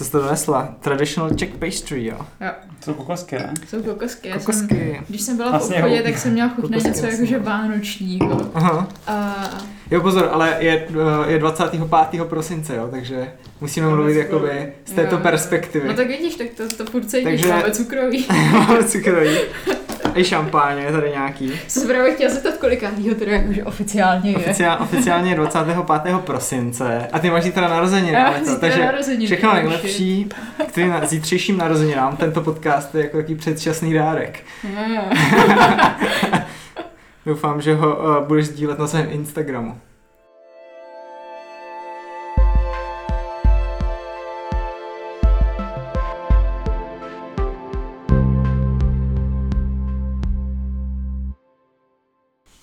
Co jsi to donesla? Traditional Czech pastry, jo? Jo, Jsou kokosky, ne? jsou kokosky. Já Jsem, Kokosky. když jsem byla v Vlastně obchodě, jo. tak jsem měla chuť na Kokosky, něco jasně. jakože vánočního. Aha. A Jo, pozor, ale je, eh, je 25. prosince, jo, takže musíme mluvit jakoby z této Jo. perspektivy. No tak vidíš, tak to, to furt cítíš, Takže... máme cukroví. Máme cukroví. I šampáně je tady nějaký. Jsem právě chtěla zeptat, kolikátýho teda jakože oficiálně je. Oficiál, oficiálně je 25. prosince. A ty máš zítra narozeniny, Já to, zítra takže narozeniny, všechno nejlepší k tvým na- zítřejším narozeninám. Tento podcast je jako takový předčasný dárek. Mm. Doufám, že ho uh, budeš sdílet na svém Instagramu.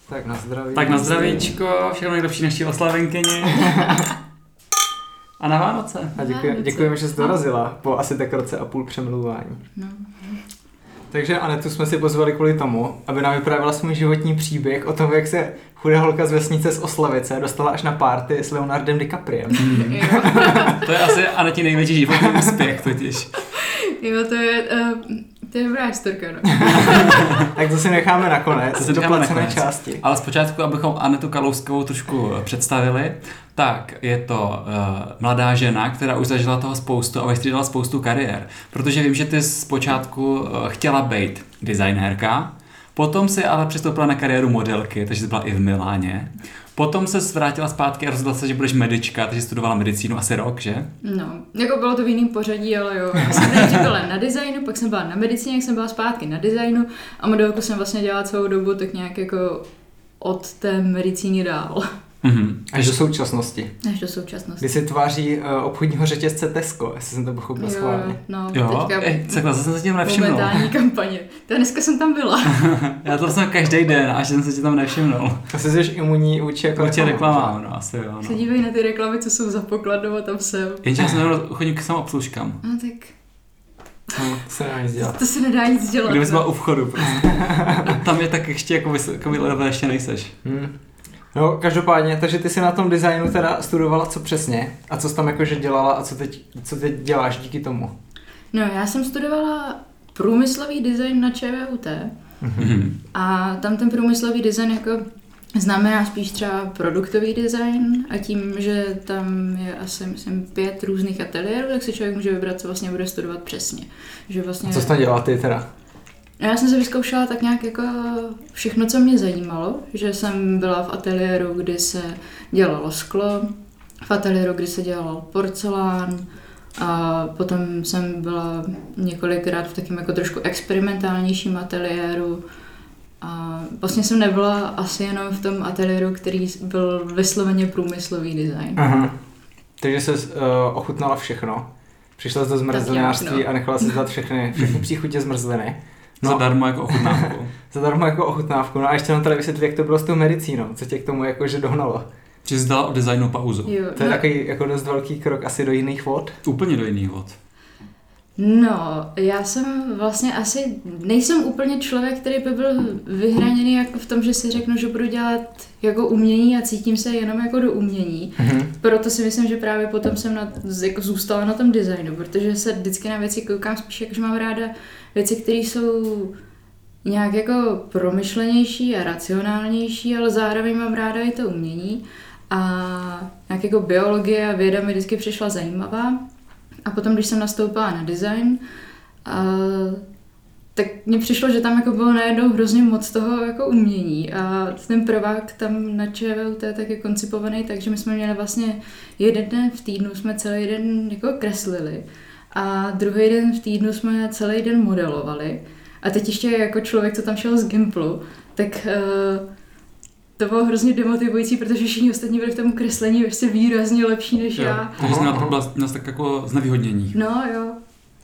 Tak na zdraví. Tak na zdravíčko, všechno nejlepší naší oslavenkyni. A na Vánoce. A děkuji, Vánoce. děkujeme, že jsi dorazila po asi tak roce a půl přemluvání. No. Takže Anetu jsme si pozvali kvůli tomu, aby nám vyprávěla svůj životní příběh o tom, jak se chudá holka z vesnice z Oslavice dostala až na párty s Leonardem DiCapriem. Jo. To je asi Aneti největší životní úspěch totiž. jo, to je, uh, to je dobrá historka, no. tak to si necháme nakonec, To to si do necháme placené nakonec. části. Ale zpočátku, abychom Anetu Kalouskovou trošku eh, představili, tak je to uh, mladá žena, která už zažila toho spoustu a vystřídala spoustu kariér. Protože vím, že ty zpočátku uh, chtěla být designérka, potom si ale přistoupila na kariéru modelky, takže jsi byla i v Miláně. Potom se vrátila zpátky a rozhodla se, že budeš medička, takže studovala medicínu asi rok, že? No, jako bylo to v jiném pořadí, ale jo. Já jsem nejdřív byla na designu, pak jsem byla na medicíně, jak jsem byla zpátky na designu a modelku jsem vlastně dělala celou dobu tak nějak jako od té medicíny dál, Mhm. Až do současnosti. až do současnosti. Kdy si tváří uh, obchodního řetězce Tesco, jestli jsem to pochopil Jo, schválně. no, Jo, teďka Ej, takhle jsem se tím nevšiml. momentální kampaně. Ta dneska jsem tam byla. Já to jsem každý den, až jsem se ti tam nevšimnul. Asi jsi imunní vůči jako Určitě reklamám, no asi jo. Se No. dívej na ty reklamy, co jsou za pokladnou a tam jsem. Jenže já jsem chodím k samoobslužkám. No tak No, to se nedá nic dělat. to se nedá nic dělat. Kdybys no. byla u vchodu prostě. Tam je tak ještě jako, vys- jako level ještě nejseš. Hmm. No, každopádně, takže ty jsi na tom designu teda studovala co přesně? A co jsi tam jakože dělala a co teď, co teď děláš díky tomu? No, já jsem studovala průmyslový design na ČVUT Mhm. a tam ten průmyslový design jako znamená spíš třeba produktový design a tím, že tam je asi, myslím, pět různých ateliérů, tak si člověk může vybrat, co vlastně bude studovat přesně. Že vlastně... A co jsi tam dělala ty teda? Já jsem se vyzkoušela tak nějak jako všechno, co mě zajímalo, že jsem byla v ateliéru, kdy se dělalo sklo, v ateliéru, kdy se dělal porcelán a potom jsem byla několikrát v takém jako trošku experimentálnějším ateliéru a vlastně jsem nebyla asi jenom v tom ateliéru, který byl vysloveně průmyslový design. Aha. Takže jsi uh, ochutnala všechno. Přišla jsi do zmrzlinářství no. a nechala si dát všechny, všechny příchutě zmrzliny. No. Zadarmo jako ochutnávku. Zadarmo jako ochutnávku. No a ještě nám tady vysvětlit, jak to bylo s tou medicínou. Co tě k tomu jakože dohnalo. Že jsi dala o designu pauzu. Jo, To je no, takový jako dost velký krok asi do jiných vod. Úplně do jiných vod. No, já jsem vlastně asi, nejsem úplně člověk, který by byl vyhraněný jako v tom, že si řeknu, že budu dělat jako umění a cítím se jenom jako do umění. Mhm. Proto si myslím, že právě potom jsem na, jako zůstala na tom designu, protože se vždycky na věci koukám spíš jako, že mám ráda věci, které jsou nějak jako promyšlenější a racionálnější, ale zároveň mám ráda i to umění. A nějak jako biologie a věda mi vždycky přišla zajímavá. A potom, když jsem nastoupila na design, a, tak mně přišlo, že tam jako bylo najednou hrozně moc toho jako umění a ten prvák tam na ČVUT tak je koncipovaný, takže my jsme měli vlastně jeden den v týdnu jsme celý den jako kreslili a druhý den v týdnu jsme celý den modelovali a teď ještě jako člověk, co tam šel z Gimplu, tak uh, to bylo hrozně demotivující, protože všichni ostatní byli v tom kreslení ještě výrazně lepší než Jo. já. Takže jsi měla byla nás tak jako znevýhodnění. No jo,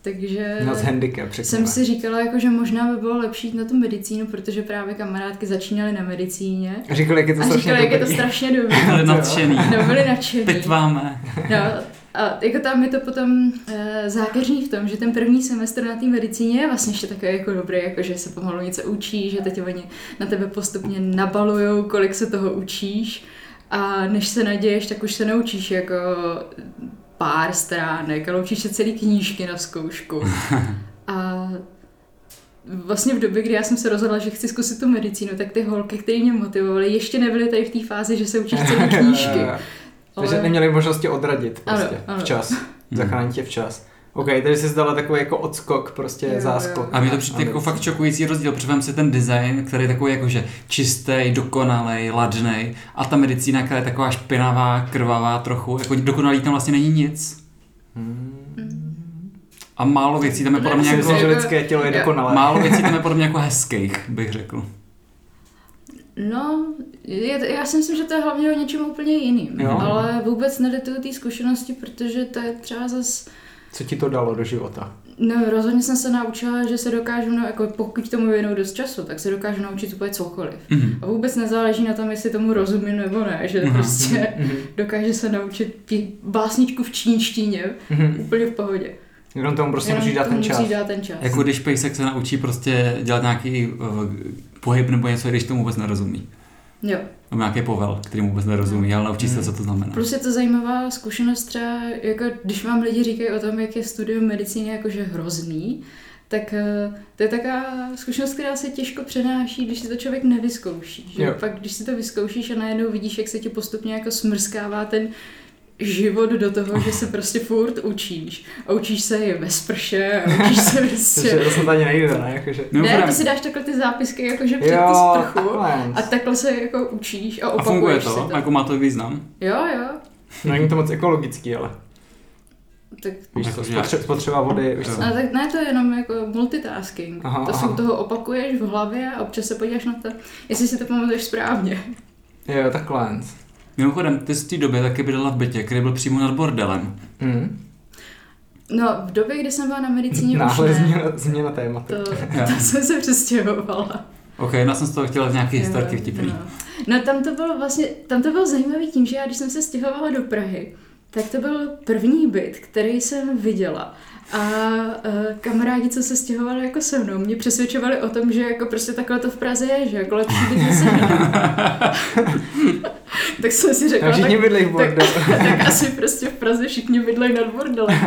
takže jsi handicap, řekněme. jsem si říkala, jako, že možná by bylo lepší jít na tu medicínu, protože právě kamarádky začínaly na medicíně A říkali, jak je to a strašně říkali, jak je to dobrý. strašně dobrý. Byli nadšený. No, byli nadšení. Pitváme. No, a jako tam je to potom e, zákeřný v tom, že ten první semestr na té medicíně je vlastně ještě takový jako dobrý, jako že se pomalu něco učí, že teď oni na tebe postupně nabalujou, kolik se toho učíš a než se naděješ, tak už se naučíš jako pár stránek, ale učíš se celý knížky na zkoušku. A vlastně v době, kdy já jsem se rozhodla, že chci zkusit tu medicínu, tak ty holky, které mě motivovaly, ještě nebyly tady v té fázi, že se učíš celé knížky. Takže neměli možnosti odradit prostě Ano, ano. včas. Zachránit tě včas. OK, takže jsi zdala takový jako odskok, prostě Jo, záskok. A mě to přijde jako fakt šokující rozdíl, protože vem si ten design, který je takový jakože čistý, dokonalý, ladný, a ta medicína, která je taková špinavá, krvavá trochu, jako dokonalý tam vlastně není nic. A málo věcí tam je podle mě myslím, jako, že lidské tělo je dokonalé. málo věcí tam je podle mě jako hezkých, bych řekl. No, je, já si myslím, že to je hlavně o něčem úplně jiným. Jo. Ale vůbec nedituju té zkušenosti, protože to je třeba zas... Co ti to dalo do života? No, rozhodně jsem se naučila, že se dokážu, no, jako pokud tomu věnou dost času, tak se dokážu naučit úplně cokoliv. Mhm. A vůbec nezáleží na tom, jestli tomu rozumím nebo ne, že Mhm. prostě Mhm. dokáže se naučit básničku v čínštině Mhm. úplně v pohodě. Jenom tomu prostě Jenom musíš dát ten čas. Musíš dát ten čas. Jako když pejsek se naučí prostě dělat nějaký uh, pohyb nebo něco, když tomu vůbec nerozumí. Jo. Nebo nějaký povel, který mu vůbec nerozumí, ale naučí se, co to znamená. Plus je to zajímavá zkušenost třeba, jako když vám lidi říkají o tom, jak je studium medicíny jakože hrozný, tak eh, to je taková zkušenost, která se těžko přenáší, když si to člověk nevyzkouší. Že? Jo. Pak když si to vyzkoušíš a najednou vidíš, jak se ti postupně jako smrskává ten život do toho, že se prostě furt učíš. A učíš se i ve sprše, a učíš se Takže prostě... to snad ani nejde, ne? Jakože... Ne, Mimochodem- ty si dáš takhle ty zápisky jakože před tu Jo, sprchu takhle. a takhle se jako učíš a A opakuješ funguje si to? to. Jako má to význam? Jo, jo. Není to moc ekologický, ale Tak víš Jako, co, že- spotře- spotřeba vody, víš co. No, tak ne, to je jenom jako multitasking. Aha, to jsou toho opakuješ v hlavě a občas se podíváš na to, jestli si to pamatuješ správně. Jo, takhle. Mimochodem, ty z té doby taky bydlela v bytě, který byl přímo nad bordelem. Hmm. No, v době, kdy jsem byla na medicíně Náhle už ne, změna, změna tématu. to, to jsem se přestěhovala. OK, já jsem z toho chtěla nějaký historky vtipný. No. no tam to bylo vlastně, tam to bylo zajímavý tím, že já když jsem se stěhovala do Prahy, tak to byl první byt, který jsem viděla. A uh, kamarádi, co se stěhovali jako se mnou, mě přesvědčovali o tom, že jako prostě takhle to v Praze je, že jako lepší byt se Tak jsem si řekla, všichni tak, bydlí v bordelu. tak asi prostě v Praze všichni bydlejí nad bordelem.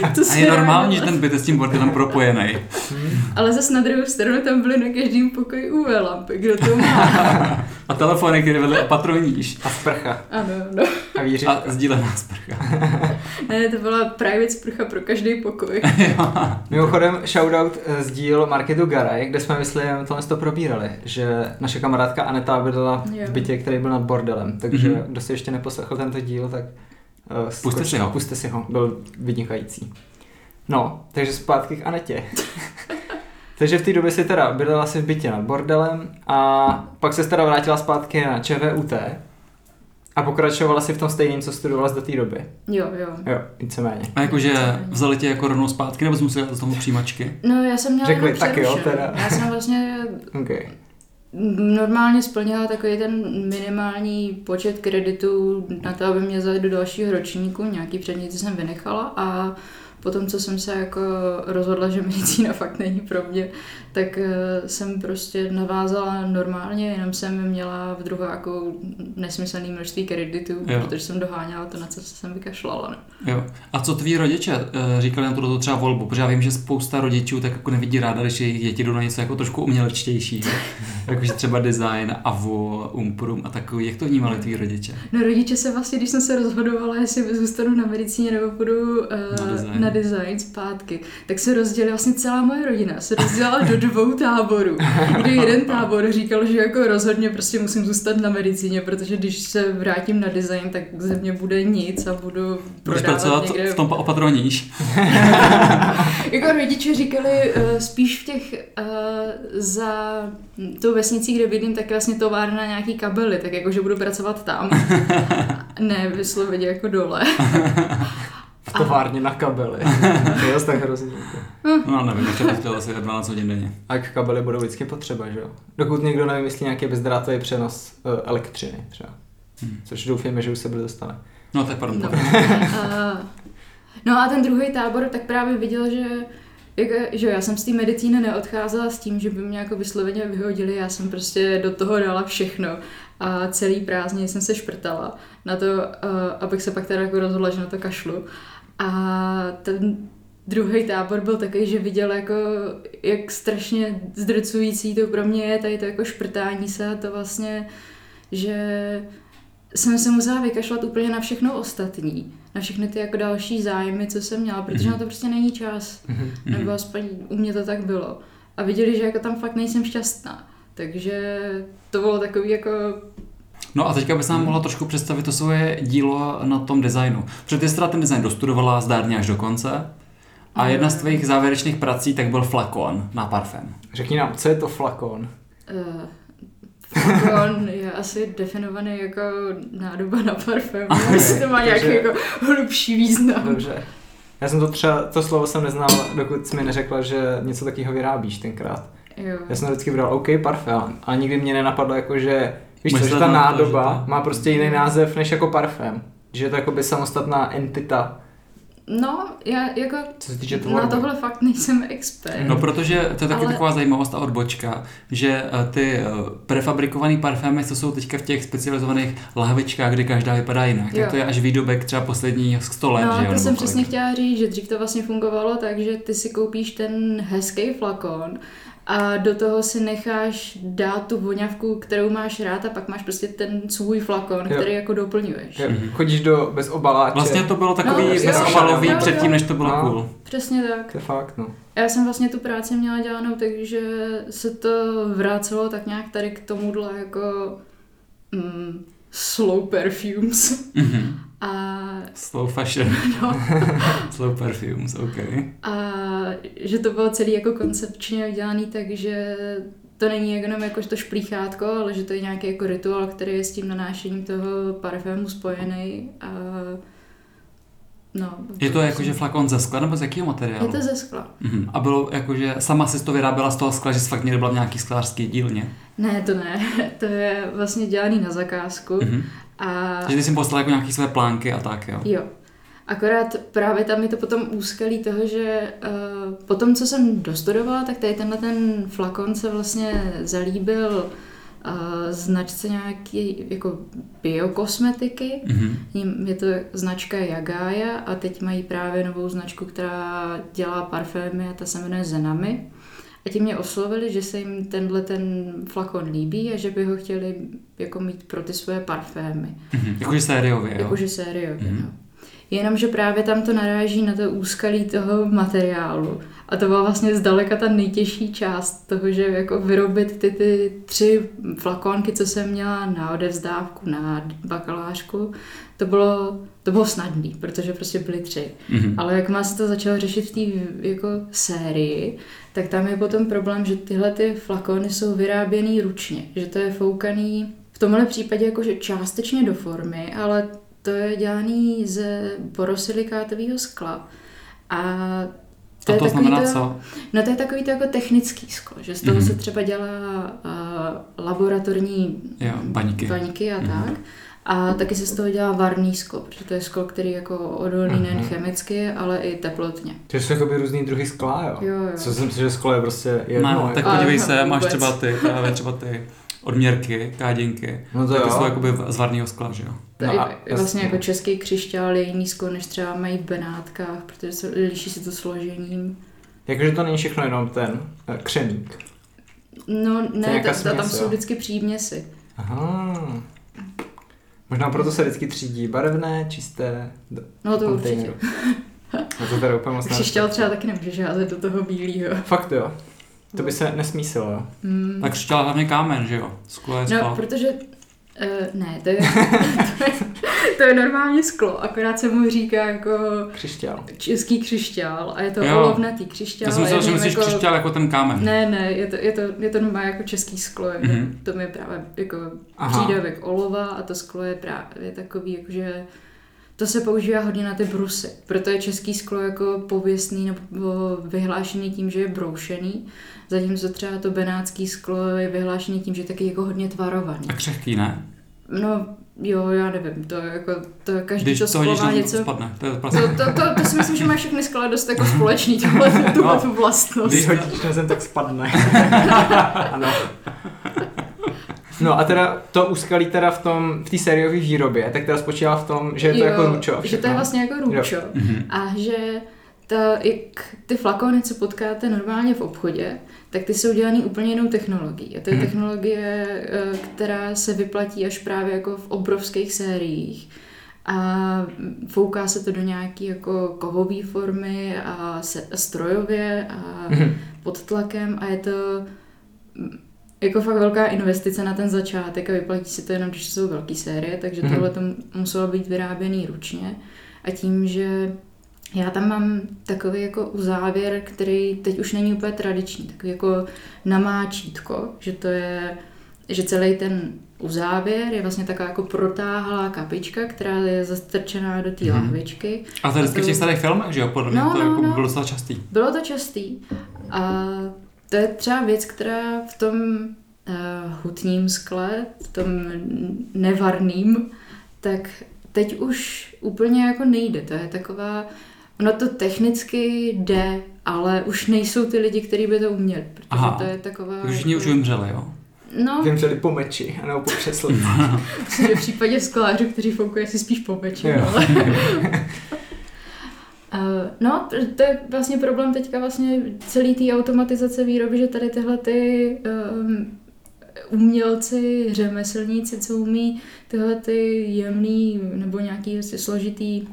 Tak to A je normální, že ten byt je s tím bordelem propojený. Ale zase na druhou stranu tam byly na každém pokoji UV lampy, kdo to má. A telefony, které vedly opatrovníš. A sprcha. Ano, no. A. A sdílená sprcha. Ne, to byla private sprcha pro každý pokoj. Mimochodem, shoutout eh, z díl Marketu Garaj, kde jsme, myslím, tohle to probírali, že naše kamarádka Aneta bydlela v bytě, který byl nad bordelem, takže Mhm. kdo si ještě neposlechl tento díl, tak uh, Pusťte si ho. Puste si ho, byl vynikající. No, takže zpátky k Anetě. takže v té době si teda bydlela si v bytě nad bordelem a pak se teda vrátila zpátky na ČVUT a pokračovala si v tom stejném, co studovala do té doby. Jo, jo. Jo, víceméně. A jakože vzali tě jako rovnou zpátky, nebo jsi musel dát z toho přijímačky? No, já jsem měla Řekli, tak jo, teda. Já jsem vlastně Okay. normálně splnila takový ten minimální počet kreditů na to, aby mě vzali do dalšího ročníku. Nějaký předměty jsem vynechala a potom, co jsem se jako rozhodla, že medicína fakt není pro mě, tak eh, jsem prostě navázala normálně, jenom jsem měla v druháku nesmyslný množství kreditů, Jo. protože jsem doháněla to, na co jsem vykašlala. No. Jo. A co tví rodiče eh, říkali na tuto třeba volbu? Protože já vím, že spousta rodičů tak jako nevidí ráda, když jejich děti jdou na něco jako trošku umělečtější. Jakože třeba design, AVO, Umprum a takový. Jak to vnímali tví rodiče? No rodiče se vlastně, když jsem se rozhodovala, jestli zůstanu na medicíně nebo půjdu uh, Na na, design. na design zpátky, tak se rozdělila vlastně celá moje rodina, se rozdělila do dvou táborů, kde jeden tábor říkal, že jako rozhodně prostě musím zůstat na medicíně, protože když se vrátím na design, tak ze mě bude nic a budu Budeš prodávat pracovat někde. v tom opatroníš. Jako rodiče říkali uh, spíš v těch uh, za tou vesnicí, kde bydlím, tak vlastně továrna nějaký kabely, tak jako, že budu pracovat tam. ne vysloveně jako dole. V továrně na kabely. to je tak hrozný. No nevím, ještě bych chtěl asi 12 hodin denně. A jak kabely budou vždycky potřeba, že jo? Dokud někdo nevymyslí nějaký bezdrátový přenos uh, elektřiny třeba. Hmm. Což doufejme, že už se bude dostane. No tak pardon. No. pardon. A, no a ten druhý tábor tak právě viděl, že jako, že jo, já jsem z té medicíny neodcházela s tím, že by mě jako vysloveně vyhodili, já jsem prostě do toho dala všechno a celý prázdnin jsem se šprtala na to, uh, abych se pak teda jako rozhodla, že na to kašlu. A ten druhý tábor byl takový, že viděl jako, jak strašně zdrcující to pro mě je, tady to jako šprtání se a to vlastně, že jsem se musela vykašlat úplně na všechno ostatní, na všechny ty jako další zájmy, co jsem měla, protože na to prostě není čas. Nebo aspoň u mě to tak bylo. A viděli, že jako tam fakt nejsem šťastná. Takže to bylo takový jako No a teďka bys nám mohla trošku představit to svoje dílo na tom designu. Protože ty jsi teda ten design dostudovala zdárně až do konce. A jedna z tvých závěrečných prací tak byl flakon na parfém. Řekni nám, co je to flakon? Uh, flakon je asi definovaný jako nádoba na parfém. Asi to má nějaký jako hlubší význam. Dobře. Já jsem to třeba, to slovo jsem neznal, dokud jsi mi neřekla, že něco takového vyrábíš tenkrát. Jo. Já jsem vždycky bral OK parfém a nikdy mě nenapadlo jako, že víš co, že ta to, nádoba že to- má prostě jiný název než jako parfém. Že je to jakoby samostatná entita, No, já jako co se týče na tohle fakt nejsem expert. No protože to je taky Ale- taková zajímavost a odbočka, že eh, ty eh, prefabrikované parfémy, co jsou teďka v těch specializovaných lahvičkách, kde každá vypadá jinak, Jo. tak to je až výdobek třeba posledních 100 let, No, že to jsem kolik. přesně chtěla říct, že dřív to vlastně fungovalo tak, že ty si koupíš ten hezký flakon a do toho si necháš dát tu voňavku, kterou máš rád a pak máš prostě ten svůj flakon, Jo. který jako doplňuješ. Jo, Chodíš do bez obaláče. Vlastně to bylo takový No, no, bezobalový jo, jo. předtím, než to bylo No. cool. Přesně tak. To je fakt, no. Já jsem vlastně tu práci měla dělanou, takže se to vracelo tak nějak tady k tomuhle jako mm, slow perfumes. Mhm. A, Slow fashion, no, slow perfumes, OK. a že to bylo celý jako koncepčně udělaný, takže to není jenom jako to šplíchátko, ale že to je nějaký jako rituál, který je s tím nanášením toho parfému spojený. A, no, Je to jakože flakon ze skla nebo z jakého materiálu? je to ze skla. Mhm. A bylo jakože sama si to vyráběla z toho skla, že jsi fakt někde byla v nějaký sklářský dílně. Ne, to ne. To je vlastně dělaný na zakázku. Mhm. A Že ty jsi jim poslala jako nějaký své plánky a tak, jo. Jo. Akorát právě tam je to potom úskalí toho, že uh, po tom, co jsem dostudovala, tak tady tenhle ten flakon se vlastně zalíbil uh, značce nějaký jako biokosmetiky. Mhm. Jim Je to značka Jagaya a teď mají právě novou značku, která dělá parfémy a ta se jmenuje Zenami. A ti mě oslovili, že se jim tenhle ten flakon líbí a že by ho chtěli jako mít pro ty svoje parfémy. Mhm. Jakože sériově, jo. Jakože sériově, Mhm. no. Jenomže právě tam to naráží na to úskalí toho materiálu. A to byla vlastně zdaleka ta nejtěžší část toho, že jako vyrobit ty, ty tři flakonky, co jsem měla na odevzdávku, na bakalářku, to bylo, to bylo snadný, protože prostě byly tři. Mhm. Ale jak má se to začalo řešit v té jako sérii, tak tam je potom problém, že tyhle ty flakony jsou vyráběný ručně, že to je foukaný v tomhle případě jakože částečně do formy, ale to je dělaný ze borosilikátového skla. A A je to takový znamená to, co? No to je takový to jako technický sklo, že z toho Mhm. se třeba dělá uh, laboratorní Jo, baňky. baňky a Mhm. tak. A taky se z toho dělá varný sklo, protože to je sklo, který je jako odolný nejen Mhm. chemicky, ale i teplotně. To jsou jakoby různý druhy skla, jo? Jo, jo. Co jsem si, že sklo je prostě jedno. No, jako- tak A, podívej se, máš třeba ty, právě třeba ty odměrky, kádinky. No to tak ty jo. jsou jakoby z varného skla, že jo? No a- vlastně jako český křišťál je jiný sklo, než třeba mají v Benátkách, protože se liší se to složením. Jakože to není všechno jenom ten eh, křemík. No ne, ta, ta, tam jsou vždycky příměsi. Aha. Možná proto se vždycky třídí barevné, čisté do No to kontejneru. určitě. A to teda úplně moc Křišťál třeba taky nemůžeš házet do toho bílého. Fakt jo. To by se nesmísilo, jo. Hmm. Tak křišťál hlavně kámen, že jo? Sklo je sklo. No, protože Uh, ne, to je, to, je, to je normální sklo, akorát se mu říká jako Křišťál. český křišťál a je to Jo. olovnatý křišťál. Já jsem myslel, že myslíš jako, křišťál jako ten kámen. Ne, ne, je to, je to, je to normálně jako český sklo, je to, to je právě jako Aha. přídavek olova a to sklo je právě takový, jakože to se používá hodně na ty brusy, proto je český sklo jako pověstný nebo vyhlášený tím, že je broušený, zatímco třeba to benátský sklo je vyhlášený tím, že je taky jako hodně tvarovaný. A křehký, ne? No, jo, já nevím, to je jako, to je každý, Když co sklo má něco... spadne. To je To, to, to, to, si myslím, že má všechny skla dost jako společný, tohle, tuhle tu vlastnost. Když hodíš na zem, tak spadne. ano. No a teda to úskalí teda v tom, v té sériové výrobě, tak teda spočívá v tom, že je to Jo, jako ručo. Že to je všechno. vlastně jako ručo. Mhm. A že ta, jak ty flakony, co potkáte normálně v obchodě, tak ty jsou dělaný úplně jinou technologií. A to je Mhm. technologie, eh, která se vyplatí až právě jako v obrovských sériích. A fouká se to do nějaký jako kovové formy a se, strojově a Mhm. pod tlakem a je to jako fakt velká investice na ten začátek a vyplatí si to jenom, když jsou velké série, takže Mhm. tohle to muselo být vyráběný ručně a tím, že já tam mám takový jako uzávěr, který teď už není úplně tradiční, takový jako namáčítko, že to je, že celý ten uzávěr je vlastně taková jako protáhlá kapička, která je zastrčená do té Mhm. lahvičky A to je vždycky v to- těch starých filmech, že jo? Podle mě No, to no, jako no. bylo docela častý. Bylo to častý a to je třeba věc, která v tom uh, hutním skle, v tom nevarným, tak teď už úplně jako nejde. To je taková, ono to technicky jde, ale už nejsou ty lidi, kteří by to uměli, protože Aha. to je taková... Už všichni už jako, vymřeli, jo? no, Vymřeli po meči, anebo po že v případě sklářů, kteří foukují asi spíš po meči, Jo. ale... No, to- je vlastně problém teďka vlastně celý té automatizace výroby, že tady tyhle ty um, umělci, řemeslníci, co umí tyhle ty jemný nebo nějaký vlastně složitý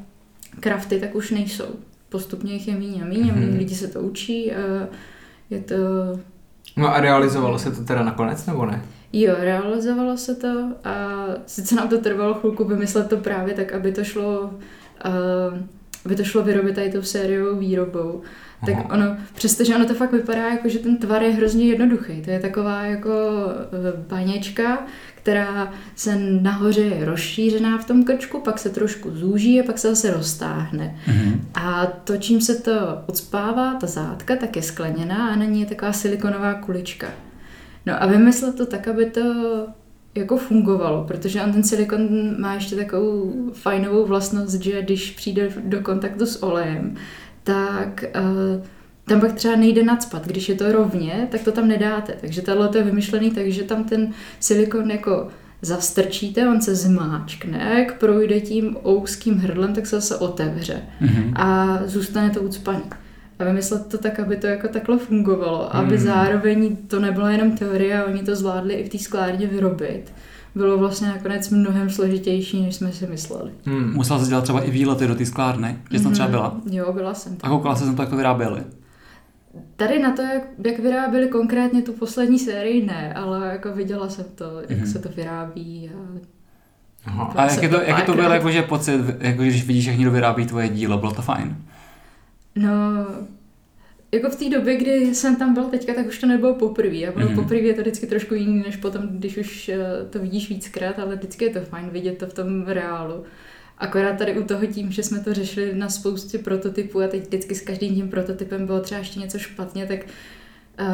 krafty, tak už nejsou. Postupně jich je míň a míň Mhm. lidi se to učí a je to No a realizovalo se to teda nakonec, nebo ne? Jo, realizovalo se to a sice nám to trvalo chvilku vymyslet to právě tak, aby to šlo, uh, aby to šlo vyrobit tady tou sériovou výrobou. Tak Aha. ono, přestože ono to fakt vypadá jako, že ten tvar je hrozně jednoduchý. To je taková jako eh, baněčka, která se nahoře je rozšířená v tom krčku, pak se trošku zúží a pak se zase roztáhne. Mhm. A to, čím se to odspává, ta zátka, tak je skleněná a na ní je taková silikonová kulička. No a vymyslet to tak, aby to jako fungovalo, protože on ten silikon má ještě takovou fajnovou vlastnost, že když přijde do kontaktu s olejem, tak uh, tam pak třeba nejde nadspat. Když je to rovně, tak to tam nedáte. Takže tohle to je vymyšlený tak, že tam ten silikon jako zastrčíte, on se zmáčkne jak projde tím ouským hrdlem, tak se zase otevře Mhm. a zůstane to ucpaný. A vymyslet to tak, aby to jako takhle fungovalo, aby Hmm. zároveň to nebyla jenom teorie a oni to zvládli i v té sklárně vyrobit. Bylo vlastně nakonec mnohem složitější, než jsme si mysleli. Hmm. Musela jsi dělat třeba i výlety do té sklárny, že jsi tam třeba byla. Mhm. Jo, byla jsem A tam. koukala se, to jako vyráběli. Tady na to, jak, jak vyráběli konkrétně tu poslední sérii, ne, ale jako viděla jsem to, jak Mhm. se to vyrábí. A... Aha. A jak jsem je to, to jak je to byl jakože pocit, jako když vidíš, jak někdo vyrábí tvoje dílo, bylo to fajn. No, jako v té době, kdy jsem tam byla teďka, tak už to nebylo poprvé. A bylo Mhm. mm-hmm. poprvé je to vždycky trošku jiný, než potom, když už eh, to vidíš víckrát, ale vždycky je to fajn vidět to v tom reálu. Akorát tady u toho tím, že jsme to řešili na spoustě prototypů a teď vždycky s každým tím prototypem bylo třeba ještě něco špatně, tak uh,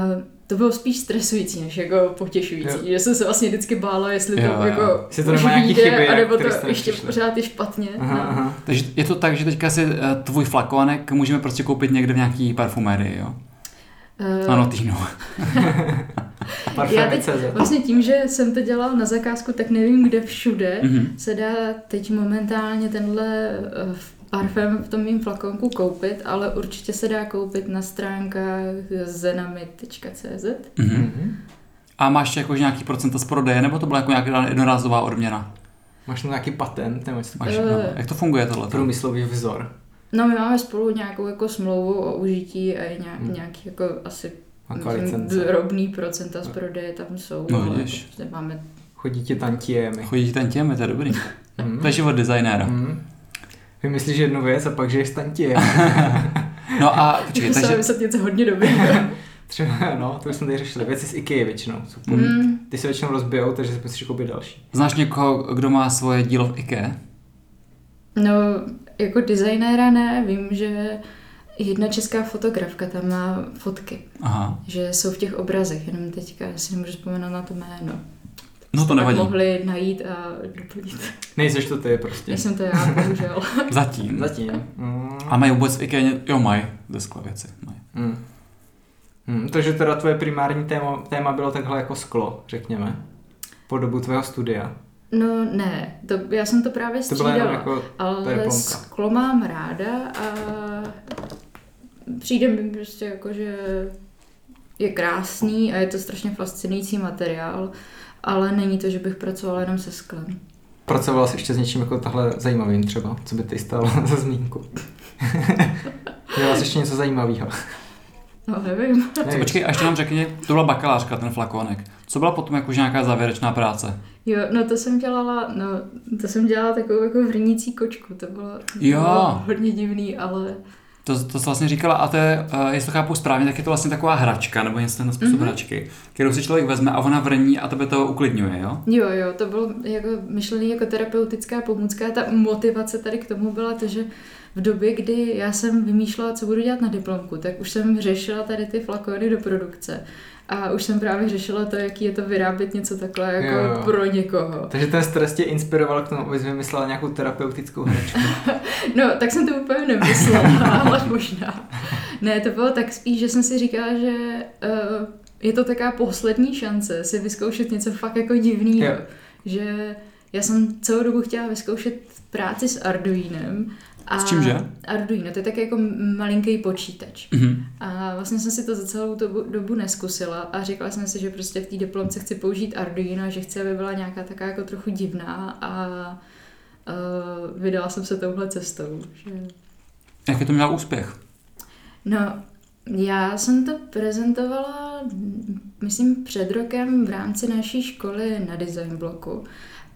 to bylo spíš stresující, než jako potěšující. Jo. Že jsem se vlastně vždycky bála, jestli Jo, to jo. jako Jestli to už nemá nějaký chyby, anebo které to ještě nepřišli. pořád je špatně. Aha, no. aha. Takže je to tak, že teďka si eh, tvůj flakonek můžeme prostě koupit někde v nějaký parfumérii, jo? Eh, Ano, týnu. Já teď vlastně tím, že jsem to dělal na zakázku, tak nevím, kde všude Mhm. se dá teď momentálně tenhle eh, parfém v tom mým flakonku koupit, ale určitě se dá koupit na stránkách zenamit.cz. Mhm. Mhm. A máš jako nějaký procenta z prodeje, nebo to byla jako nějaká jednorázová odměna? Máš tam nějaký patent, nebo něco Máš, Eh. no. Jak to funguje tohle? průmyslový vzor. No my máme spolu nějakou jako smlouvu o užití a nějak, Hmm. nějaký jako asi drobný procenta z prodeje tam jsou. No, ale vidíš. prostě máme Chodí ti tantiemi. Chodí ten těmi, to je dobrý. Mhm. To je život designéra. Mhm. Vymyslíš jednu věc a pak žiješ tantiem. No a počkej, Musela takže vymyslet něco hodně dobrého. Třeba, no, to už jsme tady řešili. Věci z IKEA většinou. Jsou po... Mm, Ty se většinou rozbijou, takže si musíš koupit další. znáš někoho, kdo má svoje dílo v IKEA? No, jako designéra ne, vím, že jedna česká fotografka tam má fotky, Aha. že jsou v těch obrazech, jenom teďka si nemůžu vzpomenout na to jméno. No to Tak nevadí. mohli najít a doplnit. Nejseš to ty prostě. Nejsem to já, bohužel. Zatím. Zatím. Mm. A mají vůbec v IKEA, jo mají, deskové věci. Mají. Mm. Mm. Takže teda tvoje primární téma, téma bylo takhle jako sklo, řekněme. po dobu tvého studia? No ne, to, já jsem to právě To střídala, jako ale sklo mám ráda a přijde mi prostě jako, že je krásný a je to strašně fascinující materiál, ale není to, že bych pracovala jenom se sklem. Pracovala jsi ještě s něčím jako tahle zajímavým třeba, co by ty stálo za zmínku. Dělala jsi ještě něco zajímavého. No nevím. Co, počkej, a ještě nám řekni, to byla bakalářka, ten flakonek. Co byla potom jako nějaká závěrečná práce? Jo, no to jsem dělala, no to jsem dělala takovou jako hrnící kočku, to bylo, to Jo. bylo hodně divný, ale To, to jsi vlastně říkala, a to je, uh, jestli to chápu správně, tak je to vlastně taková hračka, nebo něco na způsob mm-hmm. hračky, kterou si člověk vezme a ona vrní a tebe to uklidňuje, jo? Jo, jo, to bylo jako myšlený jako terapeutická pomůcka. Ta motivace tady k tomu byla to, že v době, kdy já jsem vymýšlela, co budu dělat na diplomku, tak už jsem řešila tady ty flakony do produkce. A už jsem právě řešila to, jaký je to vyrábět něco takhle jako Jo. jo. pro někoho. Takže ten stres tě inspiroval k tomu, abys vymyslela nějakou terapeutickou hračku. No, tak jsem to úplně nemyslela, ale možná. Ne, to bylo tak spíš, že jsem si říkala, že uh, je to taková poslední šance si vyzkoušet něco fakt jako divného. Že já jsem celou dobu chtěla vyzkoušet práci s Arduinem. A S čímže? Arduino, to je taky jako malinký počítač. Mhm. A vlastně jsem si to za celou dobu, dobu neskusila a řekla jsem si, že prostě v té diplomce chci použít Arduino, a že chci, aby byla nějaká taková jako trochu divná a uh, vydala jsem se touhle cestou. Že... Jaký to měla úspěch? No, já jsem to prezentovala, myslím, před rokem v rámci naší školy na design bloku.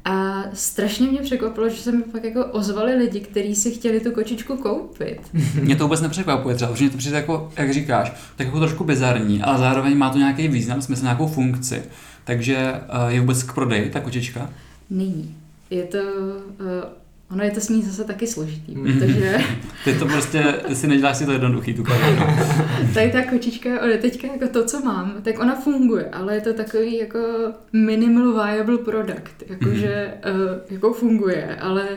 A strašně mě překvapilo, že se mi pak jako ozvali lidi, kteří si chtěli tu kočičku koupit. Mě to vůbec nepřekvapuje třeba, protože mě to přijde jako, jak říkáš, tak jako trošku bizarní, ale zároveň má to nějaký význam, smysl, nějakou funkci. Takže uh, je vůbec k prodeji ta kočička? Nyní. Je to, uh, ono je to s ní zase taky složitý, Mhm. protože Ty to prostě, ty si neděláš si to jednoduchý, tu kariéru. tady ta kočička, teďka jako to, co mám, tak ona funguje, ale je to takový jako minimal viable product, jakože uh, jako funguje, ale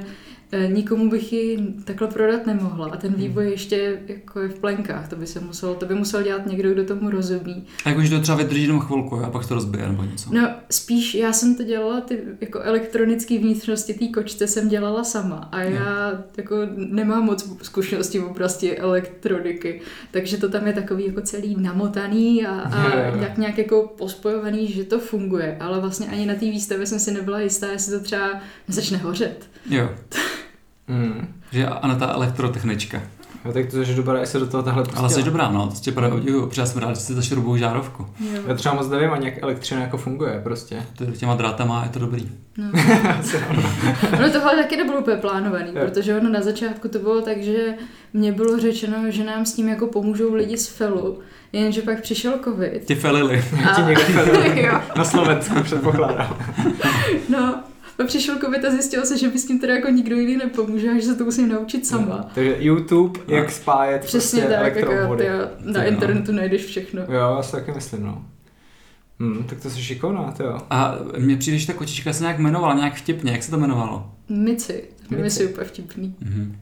nikomu bych ji takhle prodat nemohla a ten vývoj ještě jako je v plenkách, to by se musel, to by musel dělat někdo, kdo tomu rozumí. A jakože to třeba vydrží jenom chvilku a pak to rozbije nebo něco. No spíš já jsem to dělala, ty jako elektronické vnitřnosti té kočce jsem dělala sama a já jako nemám moc zkušeností v oblasti elektroniky, takže to tam je takový jako celý namotaný a, a jo. jak nějak jako pospojovaný, že to funguje, ale vlastně ani na té výstavě jsem si nebyla jistá, jestli to třeba začne hořet. Jo, Mm. že Ana ta elektrotechnička. Jo, tak to je dobré, jestli do toho takhle pustila. Ale jsi dobrá, no, to tě právě obdivuju, protože já jsem rád, že jsi zašel rubou žárovku. Já třeba moc nevím ani, jak elektřina jako funguje prostě. To je těma drátama je to dobrý. No. ono tohle taky nebylo úplně plánovaný, Jo. protože ono na začátku to bylo tak, že mě bylo řečeno, že nám s tím jako pomůžou lidi z FELu, jenže pak přišel covid. Ti felili. Ti někdo jo. na Slovensku předpokládám. No, pak přišel covid a zjistilo se, že mi s tím teda jako nikdo jiný nepomůže a že se to musím naučit sama. Takže YouTube, No. jak spájet Přesně prostě tak, jako ty, na Ty, no. internetu najdeš všechno. Jo, já si taky myslím, no. Hmm, tak to jsi šikovná, ty jo. A mně přijde, že ta kočička se nějak jmenovala, nějak vtipně, jak se to jmenovalo? Mici, to je Mici. mi úplně vtipný. Mhm.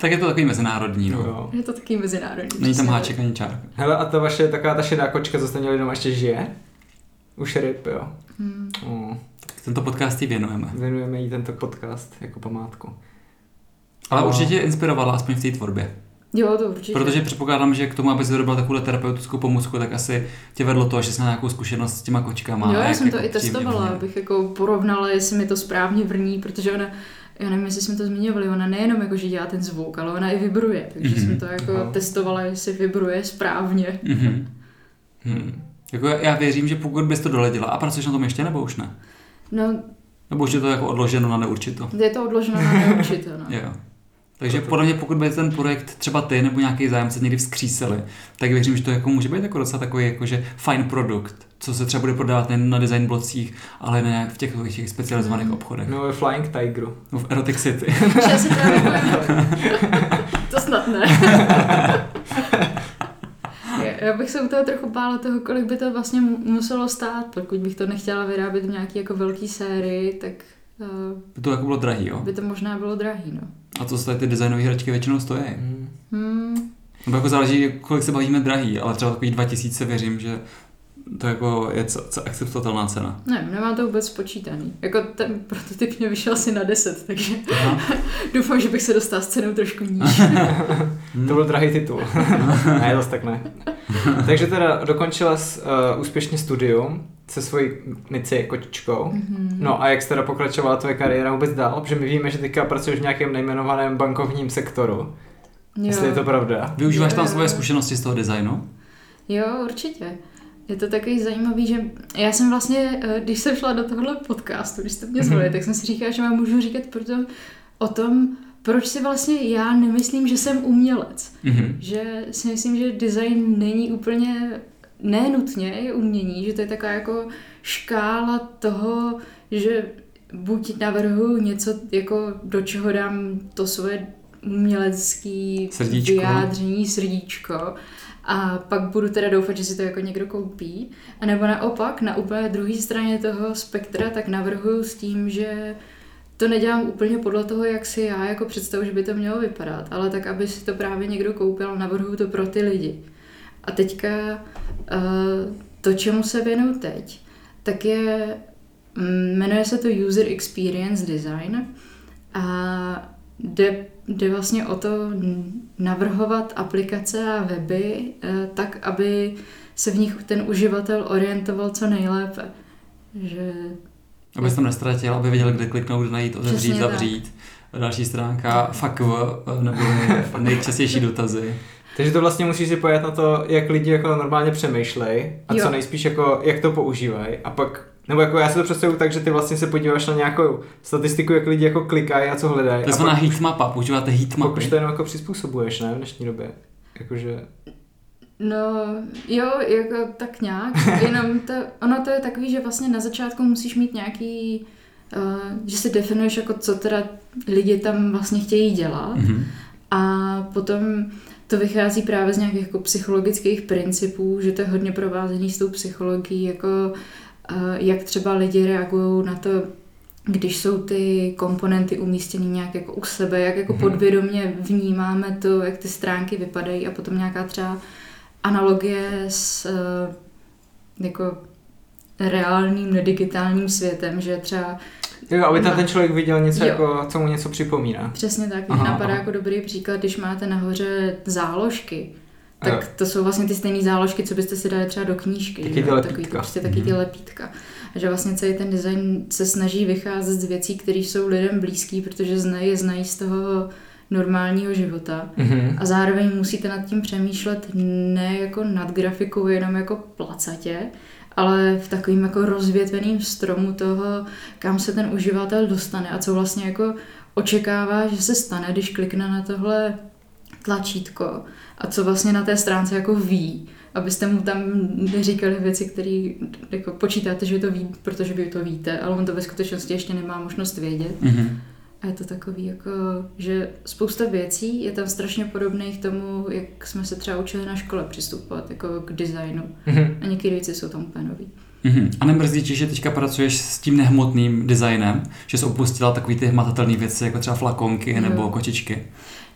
Tak je to takový mezinárodní, no. jo. Je to taky mezinárodní. Není tam háček ani čárka. Hele, a ta vaše taková ta šedá kočka, co jste měli doma, ještě žije? Už ryb, jo. Hmm. Oh, Tento podcast jí věnujeme. věnujeme jí tento podcast jako památku. Ale No. určitě inspirovala aspoň v té tvorbě. Jo, to určitě. Protože předpokládám, že k tomu, aby si vyrobila takovou terapeutickou pomůcku, tak asi tě vedlo to, že jsi měla nějakou zkušenost s těma kočkama. jo, a já jak jsem to jako i testovala, vrní. abych jako porovnala, jestli mi to správně vrní, protože ona, já nevím, jestli jsme to zmiňovali, ona nejenom jako, že dělá ten zvuk, ale ona i vibruje, takže Mhm. jsem to jako Aha. testovala, jestli vibruje správně. Mhm. Hmm. Jako já věřím, že pokud bys to doledila, a pracuješ na tom ještě nebo už ne? No, Nebo už je to jako odloženo na neurčito? je to odloženo na neurčito, no. Jo. Takže podle mě, pokud by ten projekt třeba ty nebo nějaký zájemce někdy vzkřísili, tak věřím, že to jako může být jako docela takový jakože fajn produkt, co se třeba bude prodávat nejen na design blocích, ale ne v těch, v těch specializovaných Mm. obchodech. No ve Flying Tigeru. No, v Erotic City. Že. To snad ne. Já- bych se u toho trochu bála toho, kolik by to vlastně mu- muselo stát, pokud bych to nechtěla vyrábět v nějaký jako velký sérii, tak uh, By to jako bylo drahý, jo? by to možná bylo drahý, no. A to tady ty designové hračky většinou stojí. Hmm. Hmm. Nebo jako záleží, kolik se bavíme drahý, ale třeba takový 2000 věřím, že to jako je co, co akceptovatelná cena? Ne, nemám to vůbec spočítaný. Jako ten prototyp mě vyšel asi na 10, takže doufám, že bych se dostal s cenou trošku níž. to byl drahý titul. ne, zase tak ne. takže teda dokončila jsi uh, úspěšně studium se svojí Mici kočičkou. Mm-hmm. No a jak jsi teda pokračovala tvoje kariéra vůbec dál? Protože my víme, že teďka pracuješ v nějakém nejmenovaném bankovním sektoru. Jo. Jestli je to pravda. Využíváš tam svoje zkušenosti z toho designu? Jo, určitě. Je to takový zajímavý, že já jsem vlastně, eh, když jsem šla do tohohle podcastu, když jste mě zvolili, mm-hmm. tak jsem si říkala, že vám můžu říkat proto, o tom, proč si vlastně já nemyslím, že jsem umělec. Mm-hmm. Že si myslím, že design není úplně, nenutně je umění, že to je taková jako škála toho, že buď navrhu něco, jako do čeho dám to svoje umělecké vyjádření, srdíčko, a pak budu teda doufat, že si to jako někdo koupí. A nebo naopak, na úplně druhé straně toho spektra, tak navrhuju s tím, že to nedělám úplně podle toho, jak si já jako představu, že by to mělo vypadat, ale tak, aby si to právě někdo koupil, navrhuju to pro ty lidi. A teďka uh, to, čemu se věnuju teď, tak je, mm, jmenuje se to User Experience Design a jde jde vlastně o to navrhovat aplikace a weby eh, tak, aby se v nich ten uživatel orientoval co nejlépe. Že... Aby se tam nestratil, aby věděl, kde kliknout, najít, otevřít, zavřít. Tak. Další stránka, fuck eh, nebo nejčastější dotazy. Takže to vlastně musíš si pojat na to, jak lidi jako normálně přemýšlej a jo. co nejspíš jako, jak to používají a pak nebo jako já si to představuji tak, že ty vlastně se podíváš na nějakou statistiku, jak lidi jako klikají a co hledají. To je znamená heatmapa, používáte heatmapy. Pokud to jenom jako přizpůsobuješ, ne, v dnešní době. Jakože... No, jo, jako tak nějak, jenom to, ono to je takový, že vlastně na začátku musíš mít nějaký, uh, že si definuješ jako co teda lidi tam vlastně chtějí dělat mm-hmm. a potom to vychází právě z nějakých jako psychologických principů, že to je hodně provázený s tou psychologií, jako jak třeba lidi reagují na to, když jsou ty komponenty umístěny nějak jako u sebe, jak jako mm-hmm. podvědomě vnímáme to, jak ty stránky vypadají a potom nějaká třeba analogie s eh, jako reálným, nedigitálním světem, že třeba Jo, aby tam ten člověk viděl něco, jako, co mu něco připomíná. Přesně tak. Mě napadá aha. jako dobrý příklad, když máte nahoře záložky, tak to jsou vlastně ty stejné záložky, co byste si dali třeba do knížky. Taky ty lepítka. Takový, prostě taky ty mhm. lepítka. A že vlastně celý ten design se snaží vycházet z věcí, které jsou lidem blízký, protože znají, je znají z toho normálního života. Mm-hmm. A zároveň musíte nad tím přemýšlet ne jako nad grafikou, jenom jako placatě, ale v takovým jako rozvětveným stromu toho, kam se ten uživatel dostane a co vlastně jako očekává, že se stane, když klikne na tohle tlačítko a co vlastně na té stránce jako ví, abyste mu tam neříkali věci, které jako počítáte, že to ví, protože vy to víte, ale on to ve skutečnosti ještě nemá možnost vědět. Mm-hmm. A je to takový jako, že spousta věcí je tam strašně podobných tomu, jak jsme se třeba učili na škole přistupovat jako k designu. Mm-hmm. A některé věci jsou tam úplně nový. Mm-hmm. A nemrzí ti, že teďka pracuješ s tím nehmotným designem, že jsi opustila takový ty hmatatelné věci, jako třeba flakonky jo. nebo kočičky?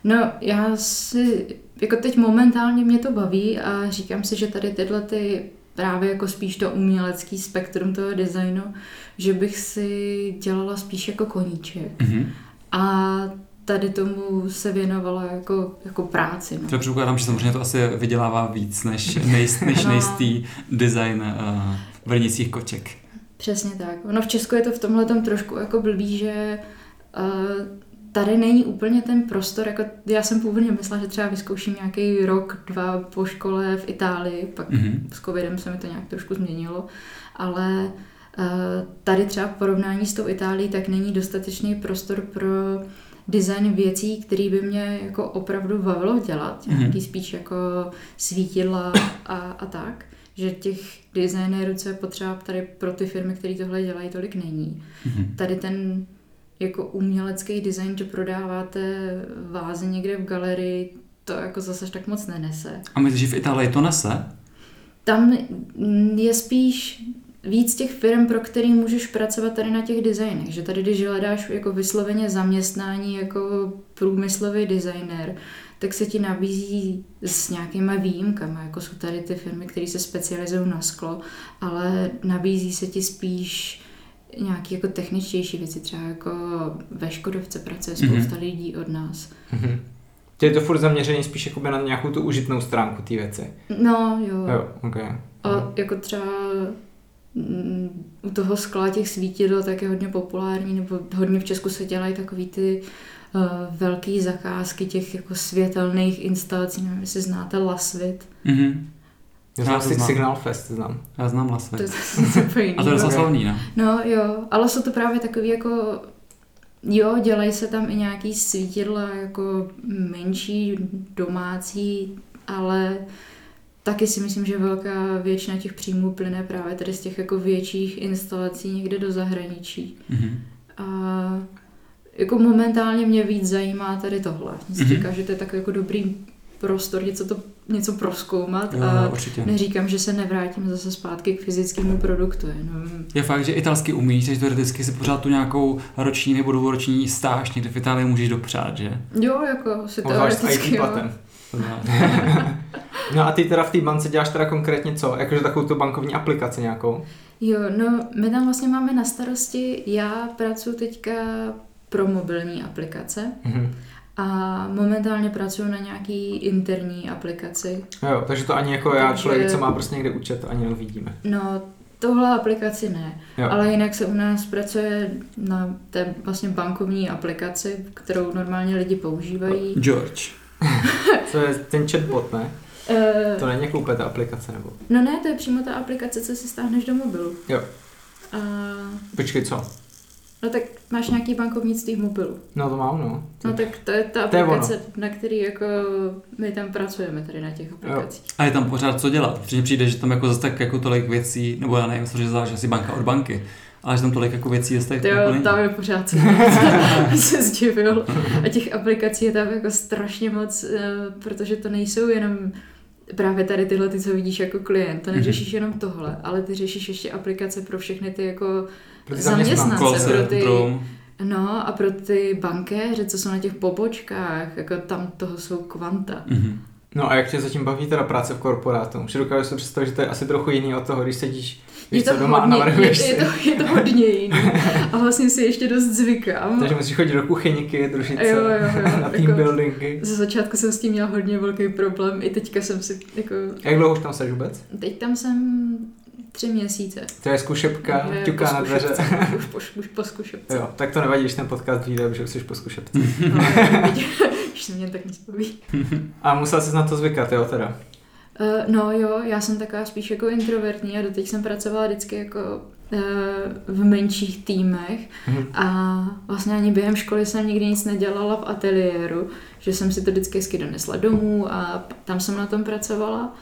No, já si, jako teď momentálně mě to baví a říkám si, že tady tyhle ty právě jako spíš to umělecký spektrum toho designu, že bych si dělala spíš jako koníček. Mm-hmm. A tady tomu se věnovala jako, jako práci. No. To předpokládám, že samozřejmě to asi vydělává víc než, než, než no. nejistý design uh, vrnicích koček. Přesně tak. Ono v Česku je to v tomhle trošku jako blbý, že uh, tady není úplně ten prostor, jako já jsem původně myslela, že třeba vyzkouším nějaký rok, dva po škole v Itálii, pak mm-hmm. s covidem se mi to nějak trošku změnilo, ale uh, tady třeba v porovnání s tou Itálií, tak není dostatečný prostor pro design věcí, které by mě jako opravdu bavilo dělat, mm-hmm. nějaký spíš jako svítidla a, a tak že těch designérů, co je potřeba tady pro ty firmy, které tohle dělají, tolik není. Mm-hmm. Tady ten jako umělecký design, že prodáváte vázy někde v galerii, to jako zase tak moc nenese. A myslíš, že v Itálii to nese? Tam je spíš víc těch firm, pro který můžeš pracovat tady na těch designech. Že tady, když hledáš jako vysloveně zaměstnání jako průmyslový designer, tak se ti nabízí s nějakýma výjimkami, jako jsou tady ty firmy, které se specializují na sklo, ale nabízí se ti spíš nějaké jako techničtější věci, třeba jako ve Škodovce pracuje spousta mm-hmm. lidí od nás. Mm-hmm. Je to furt zaměřený spíš jakoby na nějakou tu užitnou stránku té věci. No, jo. Jo, okay. A jako třeba mm, u toho skla těch svítidel tak je hodně populární, nebo hodně v Česku se dělají takový ty uh, velký zakázky těch jako světelných instalací, nevím, jestli znáte Lasvit. Mm-hmm. Já znám si Signal Fest, znám. Já znám Lasvit. To je úplně jiný. A to je docela slavný, no. No jo, ale jsou to právě takový jako Jo, dělají se tam i nějaký svítidla jako menší, domácí, ale taky si myslím, že velká většina těch příjmů plyne právě tady z těch jako větších instalací někde do zahraničí. Mm-hmm. A jako momentálně mě víc zajímá tady tohle. Mě Mhm. říká, že to je takový jako dobrý prostor něco, to, něco proskoumat Jo, a určitě. neříkám, že se nevrátím zase zpátky k fyzickému produktu, jenom Je fakt, že italsky umíš, takže teoreticky si pořád tu nějakou roční nebo dvouroční stáž někde v Itálii můžeš dopřát, že? jo, jako si teoreticky, jo. No a ty teda v té bance děláš teda konkrétně co? Jakože takovou tu bankovní aplikaci nějakou? Jo, no my tam vlastně máme na starosti, já pracuji teďka pro mobilní aplikace Mhm. A momentálně pracuji na nějaký interní aplikaci. Jo, takže to ani jako já, Takže- člověk, co má prostě někde účet, to ani neuvidíme. No, tohle aplikaci ne, Jo. ale jinak se u nás pracuje na té vlastně bankovní aplikaci, kterou normálně lidi používají. George. Co je ten chatbot, ne? Eh, To není jako úplně ta aplikace, nebo? no ne, to je přímo ta aplikace, co si stáhneš do mobilu. Jo. A, Počkej, co? No tak máš nějaký bankovnictví v mobilu. No to mám, no. No tak to je ta To je aplikace, na který jako my tam pracujeme tady na těch aplikacích. A je tam pořád co dělat, protože přijde, že tam jako zase tak jako tolik věcí, nebo já nevím, že záleží asi banka od banky, ale že tam tolik jako věcí zase tak To jako jo, není. tam je pořád co se zdivil. A těch aplikací je tam jako strašně moc, eh, protože to nejsou jenom právě tady tyhle, ty, co vidíš jako klient. To Mhm. neřešíš jenom tohle, ale ty řešíš ještě aplikace pro všechny ty jako Pro ty zaměstnance, pro ty, no a pro ty bankéře, co jsou na těch pobočkách, jako tam toho jsou kvanta. Mhm. No a jak tě zatím baví teda práce v korporátu? Už dokážu si představit, že to je asi trochu jiný od toho, když sedíš Je to, doma a hodně, je, navrhuješ je, si. to, je to hodně jiný. A vlastně si ještě dost zvykám. Takže musíš chodit do kuchyňky, družit Jo, se jo, jo, na team jako- buildingy. Ze začátku jsem s tím měla hodně velký problém, i teďka jsem si jako... Jak dlouho už tam seš vůbec? Teď tam jsem tři měsíce. To je zkušebka, Takže ťuká na dveře. Už po, už po zkušebce. Jo, tak to nevadí, když ten podcast vyjde, že už jsi po zkušebce. No, se mě tak nic baví. A musel jsi na to zvykat, jo, teda. Uh, no jo, já jsem taková spíš jako introvertní a doteď jsem pracovala vždycky jako uh, v menších týmech Mhm. a vlastně ani během školy jsem nikdy nic nedělala v ateliéru, že jsem si to vždycky donesla domů a tam jsem na tom pracovala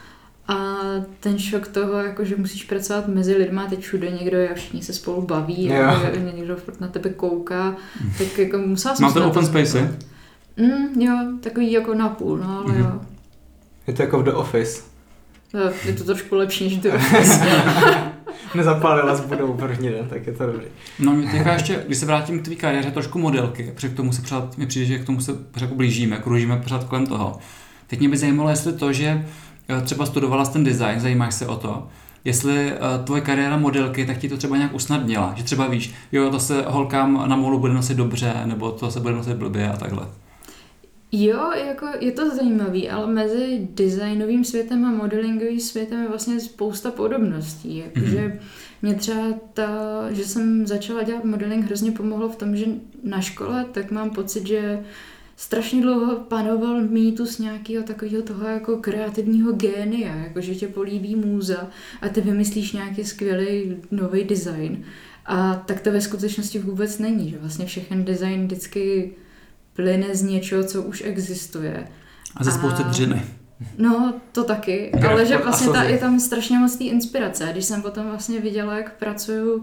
a ten šok toho, jako že musíš pracovat mezi lidma, teď všude někdo je a všichni se spolu baví Jo. a někdo furt na tebe kouká, tak jako musela jsem Mám se to open space, Mm, jo, takový jako napůl, no ale Mhm. jo. Je to jako v The Office. Jo, Je to trošku lepší než to. Nezapálila s budou první den, tak je to dobrý. No mě teďka ještě, když se vrátím k tvý kariéře, trošku modelky, protože k tomu se pořád, mi přijde, že k tomu se pořád jako blížíme, kružíme pořád kolem toho. Teď mě by zajímalo, jestli to, že třeba studovala ten design, zajímáš se o to, jestli eh, tvoje kariéra modelky, tak ti to třeba nějak usnadnila, že třeba víš, jo, to se holkám na molu bude nosit dobře, nebo to se bude nosit blbě a takhle. Jo, jako je to zajímavý, ale mezi designovým světem a modelingovým světem je vlastně spousta podobností. Jakože mě třeba ta, že jsem začala dělat modeling hrozně pomohlo v tom, že na škole tak mám pocit, že strašně dlouho panoval mýtus nějakého takového toho jako kreativního génia, jako že tě políbí můza a ty vymyslíš nějaký skvělý nový design. A tak to ve skutečnosti vůbec není, že vlastně všechen design vždycky plyne z něčeho, co už existuje. A ze spousty dřiny. No, to taky, Graf ale že vlastně ta, je tam strašně moc té inspirace. Když jsem potom vlastně viděla, jak pracují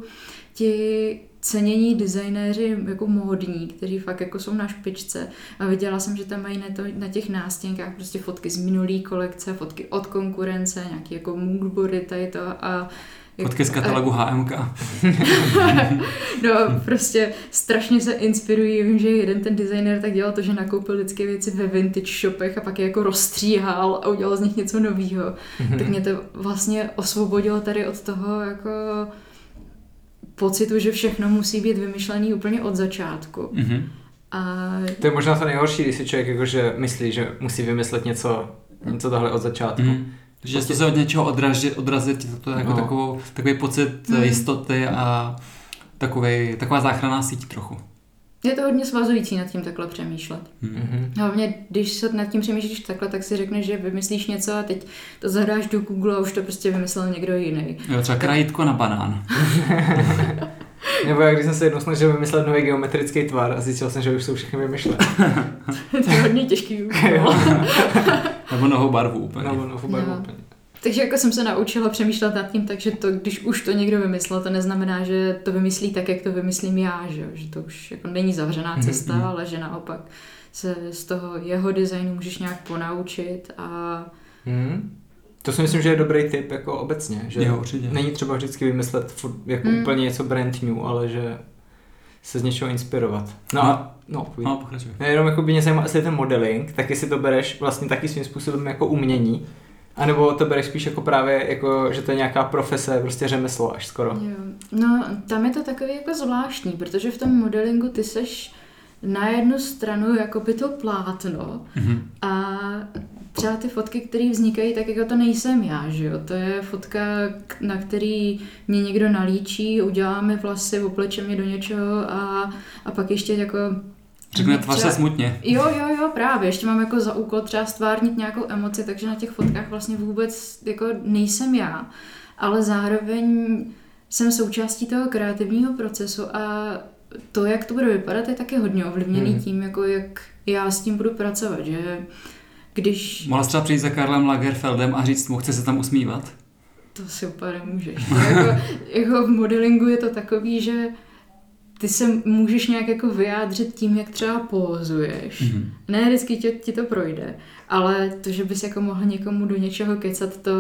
ti, cenění designéři jako módní, kteří fakt jako jsou na špičce a viděla jsem, že tam mají na, to, na těch nástěnkách prostě fotky z minulý kolekce, fotky od konkurence, nějaký jako moodboardy tady to a Fotky z katalogu HMK. no, prostě strašně se inspirují. Vím, že jeden ten designer tak dělal to, že nakoupil vždycky věci ve vintage shopech a pak je jako rozstříhal a udělal z nich něco nového. Mm-hmm. Tak mě to vlastně osvobodilo tady od toho jako pocitu, že všechno musí být vymyšlený úplně od začátku. Mm-hmm. A... To je možná to nejhorší, když si člověk jakože myslí, že musí vymyslet něco, něco tohle od začátku. Mm. Že prostě... se od něčeho odrazit, odrazit to jako no. takovou, takový pocit mm. jistoty a takovej, taková záchranná síť trochu. Je to hodně svazující nad tím takhle přemýšlet. Mm-hmm. Hlavně, když se nad tím přemýšlíš takhle, tak si řekneš, že vymyslíš něco a teď to zadáš do Google a už to prostě vymyslel někdo jiný. Jo, třeba krajítko na banán. Nebo jak když jsem se jednou snažil vymyslet nový geometrický tvar a zjistil jsem, že už jsou všechny vymyšlené. to je hodně těžký Nebo novou barvu úplně. Nebo novou barvu no. úplně. Takže jako jsem se naučila přemýšlet nad tím, takže to, když už to někdo vymyslel, to neznamená, že to vymyslí tak, jak to vymyslím já, že, že to už jako není zavřená mhm, cesta, mm-hmm. ale že naopak se z toho jeho designu můžeš nějak ponaučit a... Mm. To si myslím, že je dobrý tip jako obecně, že jo, určitě. není třeba vždycky vymyslet furt jako mm. úplně něco brand new, ale že se z něčeho inspirovat. No, a No, no pokračuj. Jenom jako by mě zajímalo, jestli ten modeling, tak jestli to bereš vlastně taky svým způsobem jako umění, a nebo to bereš spíš jako právě, jako, že to je nějaká profese, prostě řemeslo až skoro. Jo. No, tam je to takový jako zvláštní, protože v tom modelingu ty seš na jednu stranu jako by to plátno mm-hmm. a třeba ty fotky, které vznikají, tak jako to nejsem já, že jo. To je fotka, na který mě někdo nalíčí, uděláme vlasy, opleče mě do něčeho a, a pak ještě jako Řekne tvář se smutně. Jo, jo, jo, právě. Ještě mám jako za úkol třeba stvárnit nějakou emoci, takže na těch fotkách vlastně vůbec jako nejsem já. Ale zároveň jsem součástí toho kreativního procesu a to, jak to bude vypadat, je taky hodně ovlivněný hmm. tím, jako jak já s tím budu pracovat, že když... Mohla třeba přijít za Karlem Lagerfeldem a říct mu, chce se tam usmívat? To si úplně nemůžeš. Jako, jako v modelingu je to takový, že ty se můžeš nějak jako vyjádřit tím, jak třeba pozuješ. Mm-hmm. Ne vždycky ti, ti to projde, ale to, že bys jako mohl někomu do něčeho kecat, to,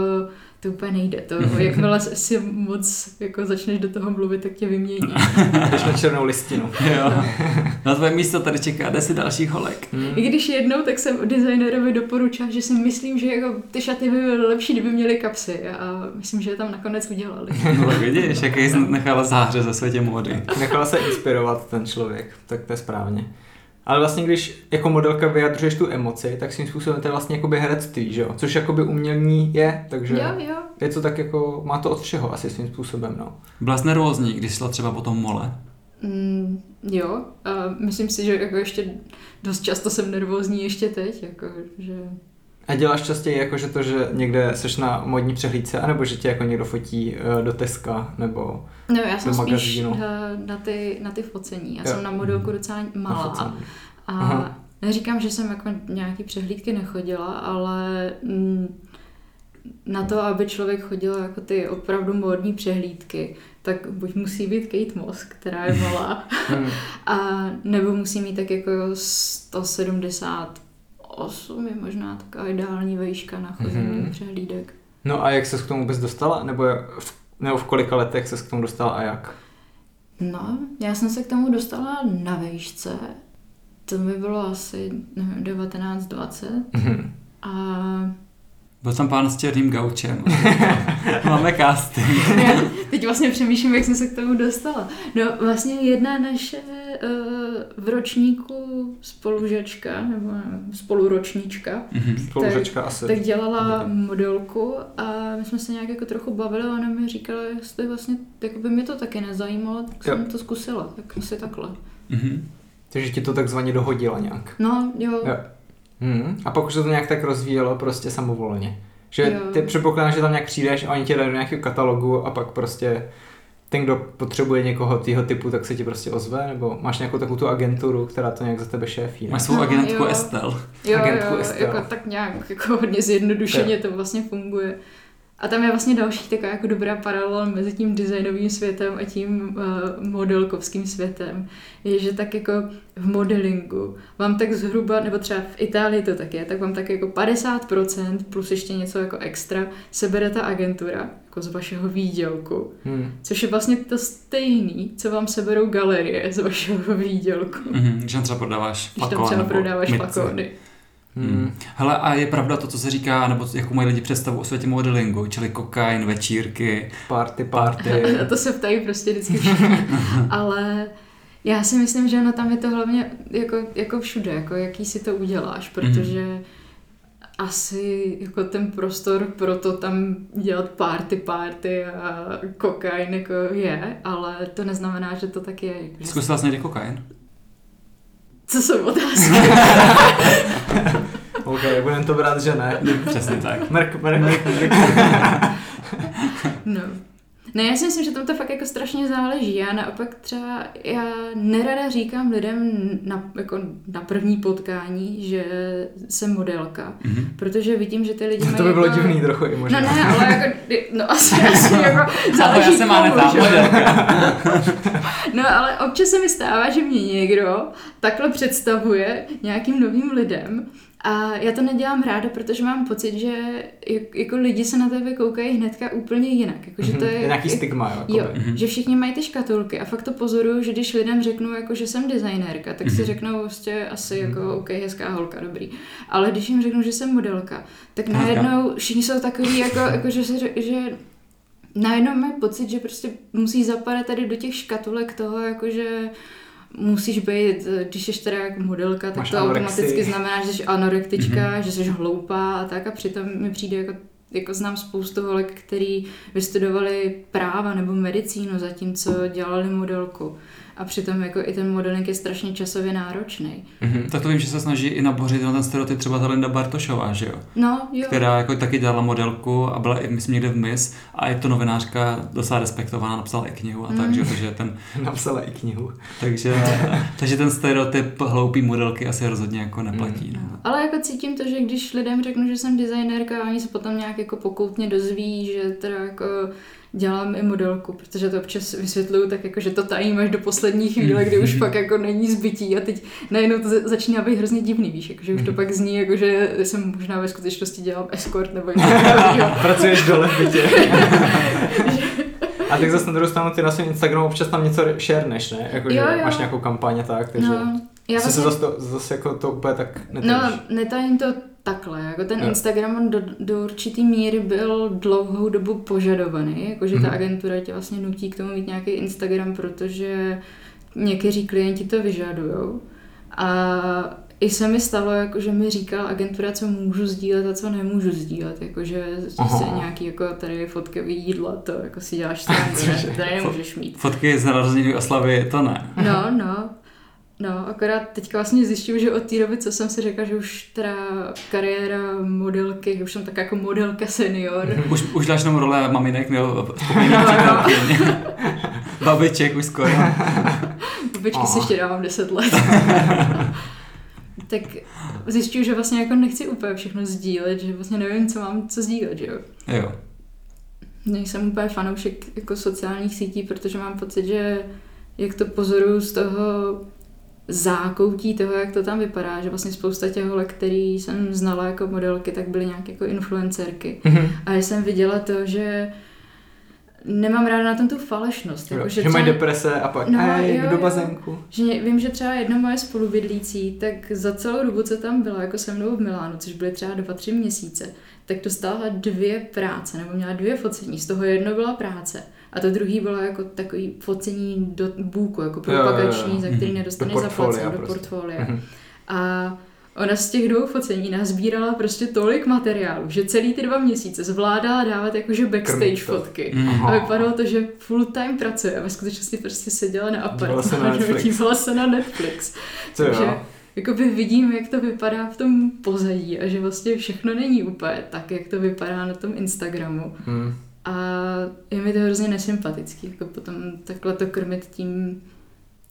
to úplně nejde. To, jakmile si moc jako začneš do toho mluvit, tak tě vymění. Jdeš na černou listinu. jo. Na tvoje místo tady čeká deset dalších holek. Hmm. I když jednou, tak jsem designerovi doporučila, že si myslím, že jako ty šaty by byly lepší, kdyby měly kapsy a myslím, že je tam nakonec udělali. no tak vidíš, jaký jsi nechala záhře ze světě módy. Nechala se inspirovat ten člověk, tak to je správně. Ale vlastně, když jako modelka vyjadřuješ tu emoci, tak svým způsobem to je vlastně jakoby herectví, že jo? Což jakoby umění je, takže jo, jo. je to tak jako, má to od všeho asi svým způsobem, no. Byla jsi nervózní, když šla třeba po tom mole? Mm, jo, a myslím si, že jako ještě dost často jsem nervózní ještě teď, jako, že a děláš častěji jako, že to, že někde seš na modní přehlídce, anebo že tě jako někdo fotí uh, do Teska, nebo No já jsem spíš uh, na ty, na ty focení. Já jo. jsem na modelku docela malá. A Aha. neříkám, že jsem jako nějaký přehlídky nechodila, ale mm, na to, aby člověk chodil jako ty opravdu módní přehlídky, tak buď musí být Kate Moss, která je malá, hmm. a nebo musí mít tak jako 170 8 je možná taková ideální vejška na chození mm-hmm. přehlídek. No a jak se k tomu vůbec dostala? Nebo, v, nebo v kolika letech se k tomu dostala a jak? No, já jsem se k tomu dostala na vejšce. To mi bylo asi 19-20. Mm-hmm. A byl tam pán s černým gaučem. Máme casting. Já teď vlastně přemýšlím, jak jsem se k tomu dostala. No vlastně jedna naše uh, v ročníku spolužačka, nebo spoluročníčka, mm-hmm. spolužačka tak, asi. tak dělala modelku a my jsme se nějak jako trochu bavili a ona mi říkala, jestli vlastně, jako by mě to taky nezajímalo, tak jo. jsem to zkusila, tak asi takhle. Mm-hmm. Takže ti to takzvaně dohodila nějak. No, jo. jo. Hmm. A pak už se to nějak tak rozvíjelo prostě samovolně. Že jo. ty předpokládáš, že tam nějak přijdeš a oni tě dají do nějakého katalogu a pak prostě ten, kdo potřebuje někoho tého typu, tak se ti prostě ozve, nebo máš nějakou takovou tu agenturu, která to nějak za tebe šéfí. Ne? Máš svou agentku Estel. Jo, agentku jo, Estel. jako tak nějak jako hodně zjednodušeně to vlastně funguje. A tam je vlastně další taková jako dobrá paralela mezi tím designovým světem a tím uh, modelkovským světem. Je, že tak jako v modelingu vám tak zhruba, nebo třeba v Itálii to tak je, tak vám tak jako 50% plus ještě něco jako extra sebere ta agentura jako z vašeho výdělku. Hmm. Což je vlastně to stejný, co vám seberou galerie z vašeho výdělku. Mhm, když tam třeba prodáváš Když tam třeba prodáváš myci. Flakony. Hmm. Hele, a je pravda to, co se říká, nebo jakou mají lidi představu o světě modelingu, čili kokain, večírky. Party, party. A to se ptají prostě vždycky všichni. Ale já si myslím, že ono tam je to hlavně jako, jako všude, jako jaký si to uděláš, protože asi jako ten prostor pro to tam dělat party party a kokain jako je, ale to neznamená, že to tak je. Zkusila jsi někdy kokain? Co jsou otázky? OK, budem to brát, že ne. Přesně tak. Mrk, mrk, mrk, mrk. No. Ne, já si myslím, že tam to fakt jako strašně záleží. Já naopak třeba, já nerada říkám lidem na, jako na první potkání, že jsem modelka, Mhm. protože vidím, že ty lidi mají To by bylo jako... divný trochu i No možná. ne, ale jako, no asi, asi jako Ahoj, záleží já jsem Aneta, modelka. No ale občas se mi stává, že mě někdo takhle představuje nějakým novým lidem a já to nedělám ráda, protože mám pocit, že jak- jako lidi se na tebe koukají hnedka úplně jinak. Jako, že to Mhm. je, je nějaký stigma, jo. Jo. Mhm. že všichni mají ty škatulky a fakt to pozoruju, že když lidem řeknu, jako, že jsem designérka, tak si Mhm. řeknou prostě asi jako OK, hezká holka, dobrý. Ale když jim řeknu, že jsem modelka, tak najednou všichni jsou takový, jako, jako že, řek- že najednou mají pocit, že prostě musí zapadat tady do těch škatulek toho, jako že musíš být, když jsi teda jako modelka, tak Máš to anorexii. automaticky znamená, že jsi anorektička, Mhm. že jsi hloupá a tak a přitom mi přijde jako jako znám spoustu holek, který vystudovali práva nebo medicínu, zatímco dělali modelku. A přitom jako i ten modeling je strašně časově náročný. Mhm. Tak to vím, že se snaží i nabořit na ten stereotyp třeba ta Linda Bartošová, že jo? No, jo. Která jako taky dělala modelku a byla i, myslím, někde v Miss a je to novinářka docela respektovaná, napsala i knihu a tak, Mm. že jo, takže ten, Napsala i knihu. takže, takže ten stereotyp hloupý modelky asi rozhodně jako neplatí. No. Ale jako cítím to, že když lidem řeknu, že jsem designérka a oni se potom nějak jako pokoutně dozví, že teda jako dělám i modelku, protože to občas vysvětluju tak jako, že to tajím až do poslední chvíle, kdy už fakt jako není zbytí a teď najednou to za- začíná být hrozně divný, víš, jako, že už to pak zní jako, že jsem možná ve skutečnosti dělám escort nebo něco. Pracuješ dole v bytě. A tak zase na druhou stranu ty na svém Instagramu občas tam něco šerneš, ne? Jako, Jo, jo. máš nějakou kampaň a tak, takže No, já vlastně, se zase, to, zase jako to úplně tak no, netajíš. netajím to takhle, jako ten Jo. Instagram on do, do určitý míry byl dlouhou dobu požadovaný, jakože ta Mhm. agentura tě vlastně nutí k tomu mít nějaký Instagram, protože někteří klienti to vyžadujou. A i se mi stalo, jako, že mi říkala agentura, co můžu sdílet a co nemůžu sdílet. Jakože se nějaký jako tady fotky jídla, to jako si děláš ne? Tady nemůžeš mít. Fotky z narozeninové oslavy, to ne. No, no. No, akorát teďka vlastně zjišťuju, že od té doby, co jsem si řekla, že už teda kariéra modelky, už jsem tak jako modelka senior. Už, už dáš jenom role maminek, nebo No, no. Babiček už skoro. Babičky si Oh. ještě dávám 10 let. tak zjišťuju, že vlastně jako nechci úplně všechno sdílet, že vlastně nevím, co mám co sdílet, že jo. Jo. Nejsem úplně fanoušek jako sociálních sítí, protože mám pocit, že jak to pozoruju z toho zákoutí toho, jak to tam vypadá, že vlastně spousta těch holek, který jsem znala jako modelky, tak byly nějak jako influencerky. Mhm. A já jsem viděla to, že nemám ráda na tom tu falešnost. Jo, Jako, že mají deprese a pak, No, hej, jo, do jo. bazénku. Že vím, že třeba jedna moje spolubydlící, tak za celou dobu, co tam byla jako se mnou v Milánu, což byly třeba dva, tři měsíce, tak dostala dvě práce, nebo měla dvě focení. Z toho jedno byla práce a to druhý bylo jako takový focení do bůku, jako Jo, jo, jo. propagační, za který Mhm. Do portfolia zaplacen do prostě. portfolia. Mhm. A ona z těch dvou focení nazbírala prostě tolik materiálu, že celý ty dva měsíce zvládala dávat jakože backstage fotky. Aha. A vypadalo to, že full time pracuje a ve skutečnosti prostě seděla na apartmánu, Netflix. dívala se na Netflix. Co Takže jo? jakoby vidím, jak to vypadá v tom pozadí a že vlastně všechno není úplně tak, jak to vypadá na tom Instagramu. Hmm. A je mi to hrozně nesympatický, jako potom takhle to krmit tím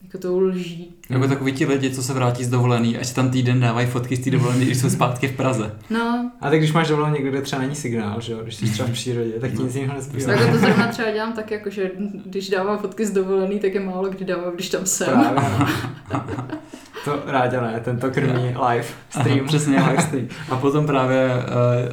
jako tou lží. Jako takový ti lidi, co se vrátí z dovolený, až tam týden dávají fotky z té dovolený, když jsou zpátky v Praze. No, A tak když máš dovolenou někde, kde třeba není signál, že jo, když jsi třeba v přírodě, tak ti nic jiného nezbývá. tak to zrovna třeba dělám tak, jako, že když dávám fotky z dovolený, tak je málo kdy dávám, když tam jsem. No. To rádi ne, tento krmí live stream. Aha, přesně, live stream. A potom právě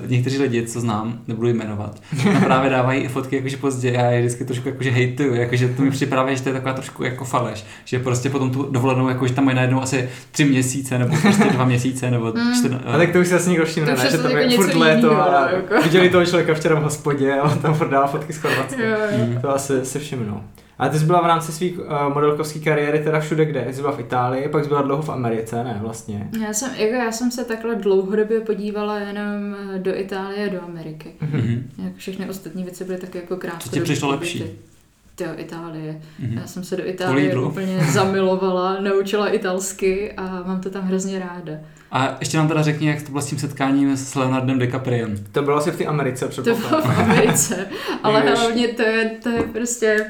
uh, někteří lidi, co znám, nebudu jmenovat, právě dávají i fotky jakože pozdě, já je vždycky trošku jakože hejtuju, jakože to mi připravuje, že to je taková trošku jako faleš, že prostě potom tu dovolenou, jakože tam mají najednou asi tři měsíce, nebo prostě dva měsíce, nebo Mm. čtyři, A tak to už se asi nikdo všimne, ne? že je tam jako je něco furt léto a no, jako. viděli toho člověka včera v hospodě a on tam furt dává fotky z Chorvatska. Jo, jo. To asi si všimnou. A ty jsi byla v rámci svých uh, modelkovské kariéry teda všude kde? Jsi byla v Itálii, pak jsi byla dlouho v Americe, ne vlastně? Já jsem, jako já jsem se takhle dlouhodobě podívala jenom eh, do Itálie a do Ameriky. Mhm. Jak všechny ostatní věci byly tak jako krátké. Co ti přišlo lepší? Jo, Itálie. Mhm. Já jsem se do Itálie úplně zamilovala, naučila italsky a mám to tam hrozně ráda. A ještě nám teda řekni, jak to bylo s tím setkáním s Leonardem DiCapriem. To bylo asi v té Americe, To bylo předpokládám. v Americe, ale hlavně to je, to je prostě...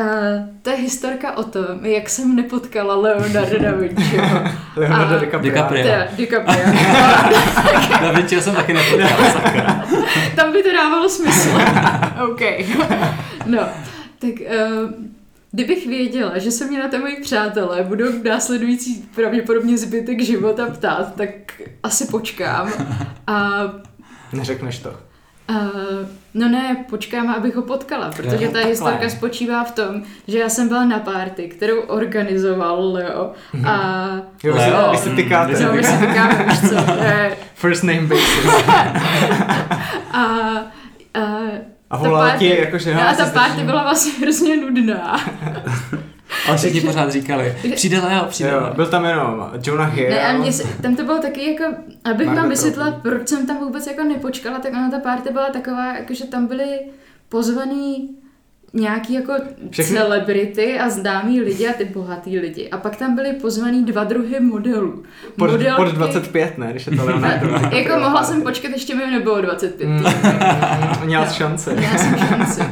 Uh, to je historka o tom, jak jsem nepotkala Leonardo da Vinciho. Leonardo DiCaprio. DiCaprio. Teda, DiCaprio. Vinci jsem taky nepotkal, sakra. Tam by to dávalo smysl. OK. No, tak uh, kdybych věděla, že se mě na to moji přátelé budou v následující pravděpodobně zbytek života ptát, tak asi počkám. A Neřekneš to. Uh, no ne, počkám, abych ho potkala, protože Jo, ta historka spočívá v tom, že já jsem byla na party, kterou organizoval Leo a Jo, Leo. Vy se tykáte. Vy se říkáme, už co, eh, First name basis. a, a A ta volal party- ti, jakože... no, "Ha, a ta strašný." byla vlastně hrozně nudná. Ale všichni Takže- pořád říkali, přijde Leo, přijde Jo, Leo. byl tam jenom Jonah Hill. Ne, a mě se, tam to bylo taky jako, abych Margot vám vysvětlila, proč jsem tam vůbec jako nepočkala, tak ona ta party byla taková, jako, že tam byly pozvaný nějaký jako Všechny- celebrity a známí lidi a ty bohatý lidi. A pak tam byly pozvaný dva druhy modelů. Pod, Modelky- pod 25, ne, když je to Leonardo. A, jako mohla jsem počkat, ještě mi nebylo 25. Mm. Mm. Měla jsi šance. Měla jsem šanci.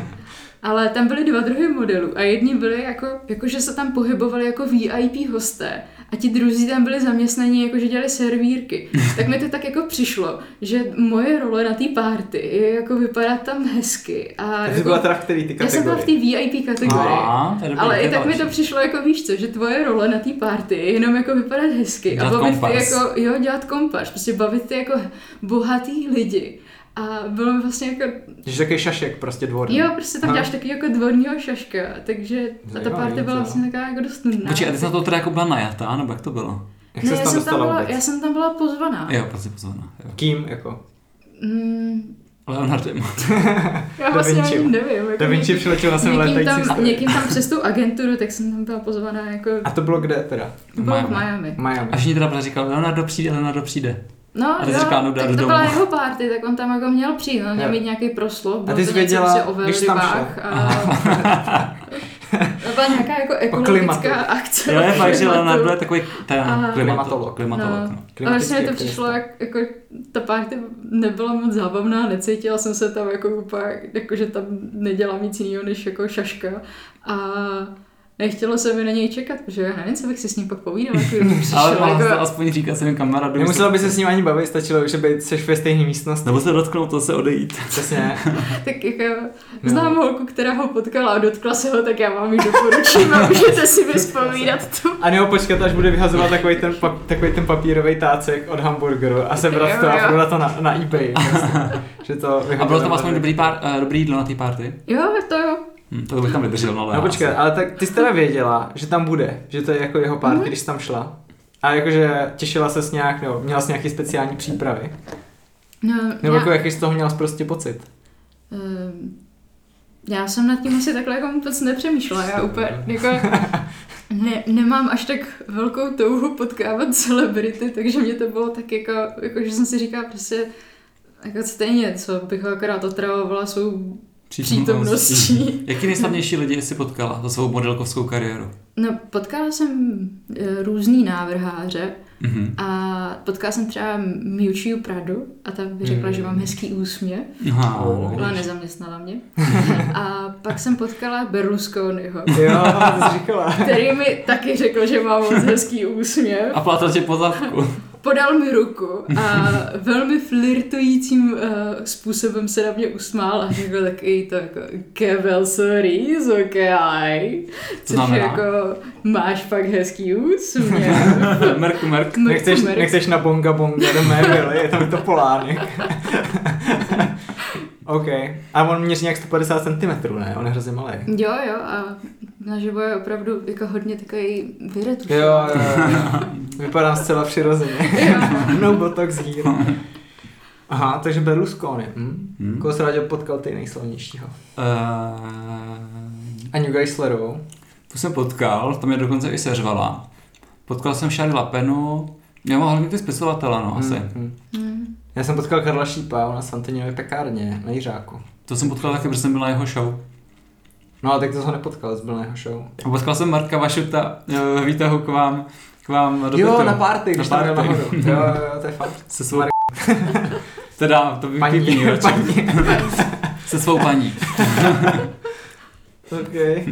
Ale tam byly dva druhy modelů a jedni byli jako, jako, že se tam pohybovali jako VIP hosté a ti druzí tam byli zaměstnaní jako, že dělali servírky. Tak mi to tak jako přišlo, že moje role na té party je jako vypadat tam hezky. A jako, byla teda v který ty já jsem byla v té kategorii? VIP kategorii. A, Ale i tak mi to další. přišlo jako víš co, že tvoje role na té party je jenom jako vypadat hezky Dělat a bavit ty jako, jo, dělat kompas, prostě bavit ty jako bohatý lidi. A bylo mi vlastně jako, Že takový šašek prostě dvorní. jo, prostě tam děláš taky jako dvorního šaška, takže a ta Zajímavý, party byla vlastně taková jako dost nudná. Počkej, a ty jsi na to teda jako byla najatá, nebo jak to bylo? Jak ne, se já tam jsem, tam dostala byla, vůbec? já jsem tam byla pozvaná. Jo, prostě pozvaná. Jo. Kým, jako? Mm, Leonardem. já vlastně ani nevím. Jako Da Vinci přiletěl tam, někým tam přes tu agenturu, tak jsem tam byla pozvaná jako, A to bylo kde teda? to bylo v Miami. Miami. Miami. A všichni teda pořád říkali, Leonardo přijde, Leonardo přijde. No, A ty jo, říkala, no, tak to domu. byla jeho party, tak on tam jako měl přijít, on měl mít nějaký proslov, bylo ty to jsi něco věděla, o když tam velrybách a... to byla nějaká jako ekologická akce. Jo, je fakt, že. Leonardo je takový ten A- klimatolog. Klimatolog. klimatolog No. no. A vlastně mi to přišlo, jak, jako ta party nebyla moc zábavná, necítila jsem se tam jako úplně, jako že tam nedělám nic jiného než jako šaška. A nechtělo se mi na něj čekat, protože já nevím, co bych si s ním pak povídala, jako přišel, Ale jsi to jako, aspoň říkat svým kamarádům. Nemusela by se s ním ani bavit, stačilo, že by seš ve stejné místnosti. Nebo se dotknout, to se odejít. Přesně. tak jako No. znám holku, která ho potkala a dotkla se ho, tak já vám ji doporučím a můžete si vyspovídat tu. A nebo počkat, až bude vyhazovat takový ten, pap, takový ten papírový tácek od hamburgeru a sebrat to a prodat to na, na eBay. Prostě. že to A bylo tam aspoň dobrý, pár, uh, dobrý jídlo na té party? Jo, to jo. Hm, to bych tam vydržel, no ale No počkej, asi- ale tak ty jsi teda věděla, že tam bude, že to je jako jeho party, Mhm. když jsi tam šla. A jakože těšila ses nějak, nebo měla jsi nějaký speciální přípravy? No, Nebo já, jako jaký z toho měla prostě pocit? Ehm, já jsem nad tím asi takhle jako vůbec nepřemýšlela. Já úplně jako ne, nemám až tak velkou touhu potkávat celebrity, takže mě to bylo tak jako, jako že jsem si říkala prostě jako stejně, co bych ho akorát otravovala svou přítomností. Jaký nejslavnější lidi jsi potkala za svou modelkovskou kariéru? No, potkala jsem e, různý návrháře Mhm. A potkala jsem třeba Miučiu Pradu a ta by řekla, Mm. že mám hezký úsměv. Aha, Oh. Vidíš. nezaměstnala mě. A pak jsem potkala Berlusconiho, Jo, to říkala. který mi taky řekl, že mám moc hezký úsměv. A platil tě po zadku. Podal mi ruku a velmi flirtujícím uh, způsobem se na mě usmál a řekl taky to jako Kevel sorries, ok. Což znamená? jako máš fakt hezký úsměv. Merku, merk. Nechceš, Merk. nechceš na bonga bonga do mé je tam to polánek. OK. A on měří nějak 150 cm, ne? On je hrozně malý. Jo, jo, a naživo je opravdu jako hodně takový vyretušovaný. Jo, jo, jo. Vypadám zcela přirozeně. no botox here. Aha, takže Berlusconi. Hm? Hm. Koho jsi rád potkal ty nejslavnějšího? Uh, Aniu Geislerovou. tu jsem potkal, to mě dokonce i seřvala. Potkal jsem Šary Lapenu, já mám hlavně ty spisovatele, no asi. Hm, hm. Hmm. Já jsem potkal Karla Šípa, ona s Antonínově pekárně na Jiřáku. To jsem potkal taky, protože jsem byl na jeho show. No a tak to jsem nepotkal, byl na jeho show. A potkal jsem Marka Vašuta eh, ve výtahu k vám, k vám do jo, bytu. na party, když Na tam party. nahoru. Jo, jo, to je fakt. Se svou... teda, to Paní, vypípí radši. paní. Se svou paní. OK.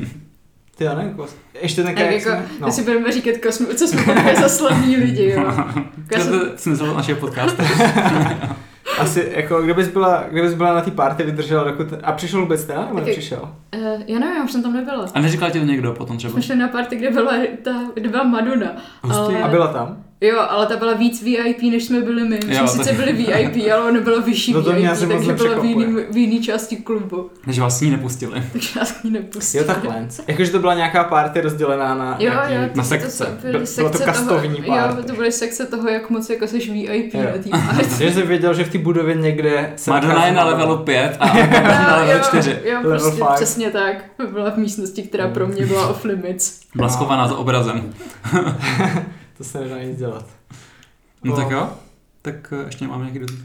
Ty já nevím, kos. Ještě ten Tak jak jako, jsme- no. si budeme říkat, kosmu, co jsme za slavní lidi, jo. To Já jsem, je smysl našeho podcastu. Asi, jako, kdybys byla, kdybys byla na té party, vydržela dokud... A přišel vůbec ten, nebo nepřišel? uh, já nevím, já už jsem tam nebyla. A neříkal ti to někdo potom třeba? Jsme šli na party, kde byla ta, kde byla Madonna. Hustý. Ale, A byla tam? Jo, ale ta byla víc VIP, než jsme byli my. My Jo, jsme sice byli VIP, ale ona byla vyšší No to VIP, takže byla v jiný, v jiný části klubu. Že vás s ní nepustili. Takže nás k ní nepustili. Jo, takhle. Jakože to byla nějaká party rozdělená na Jo, nějaký... jo, na sekce. To byly Bylo to sekce kastovní toho, Jo, party. to byly sekce toho, jak moc jako seš VIP Jo. na té party. Že jsem věděl, že v té budově někde se Madonna je na levelu 5 a na Jo, levelu jo, 4. Jo, Level prostě přesně tak. Byla v místnosti, která pro mě byla off limits. Byla schovaná za obrazem. To se nedá nic dělat. No No. tak jo. Tak eh, ještě máme nějaký dotaz.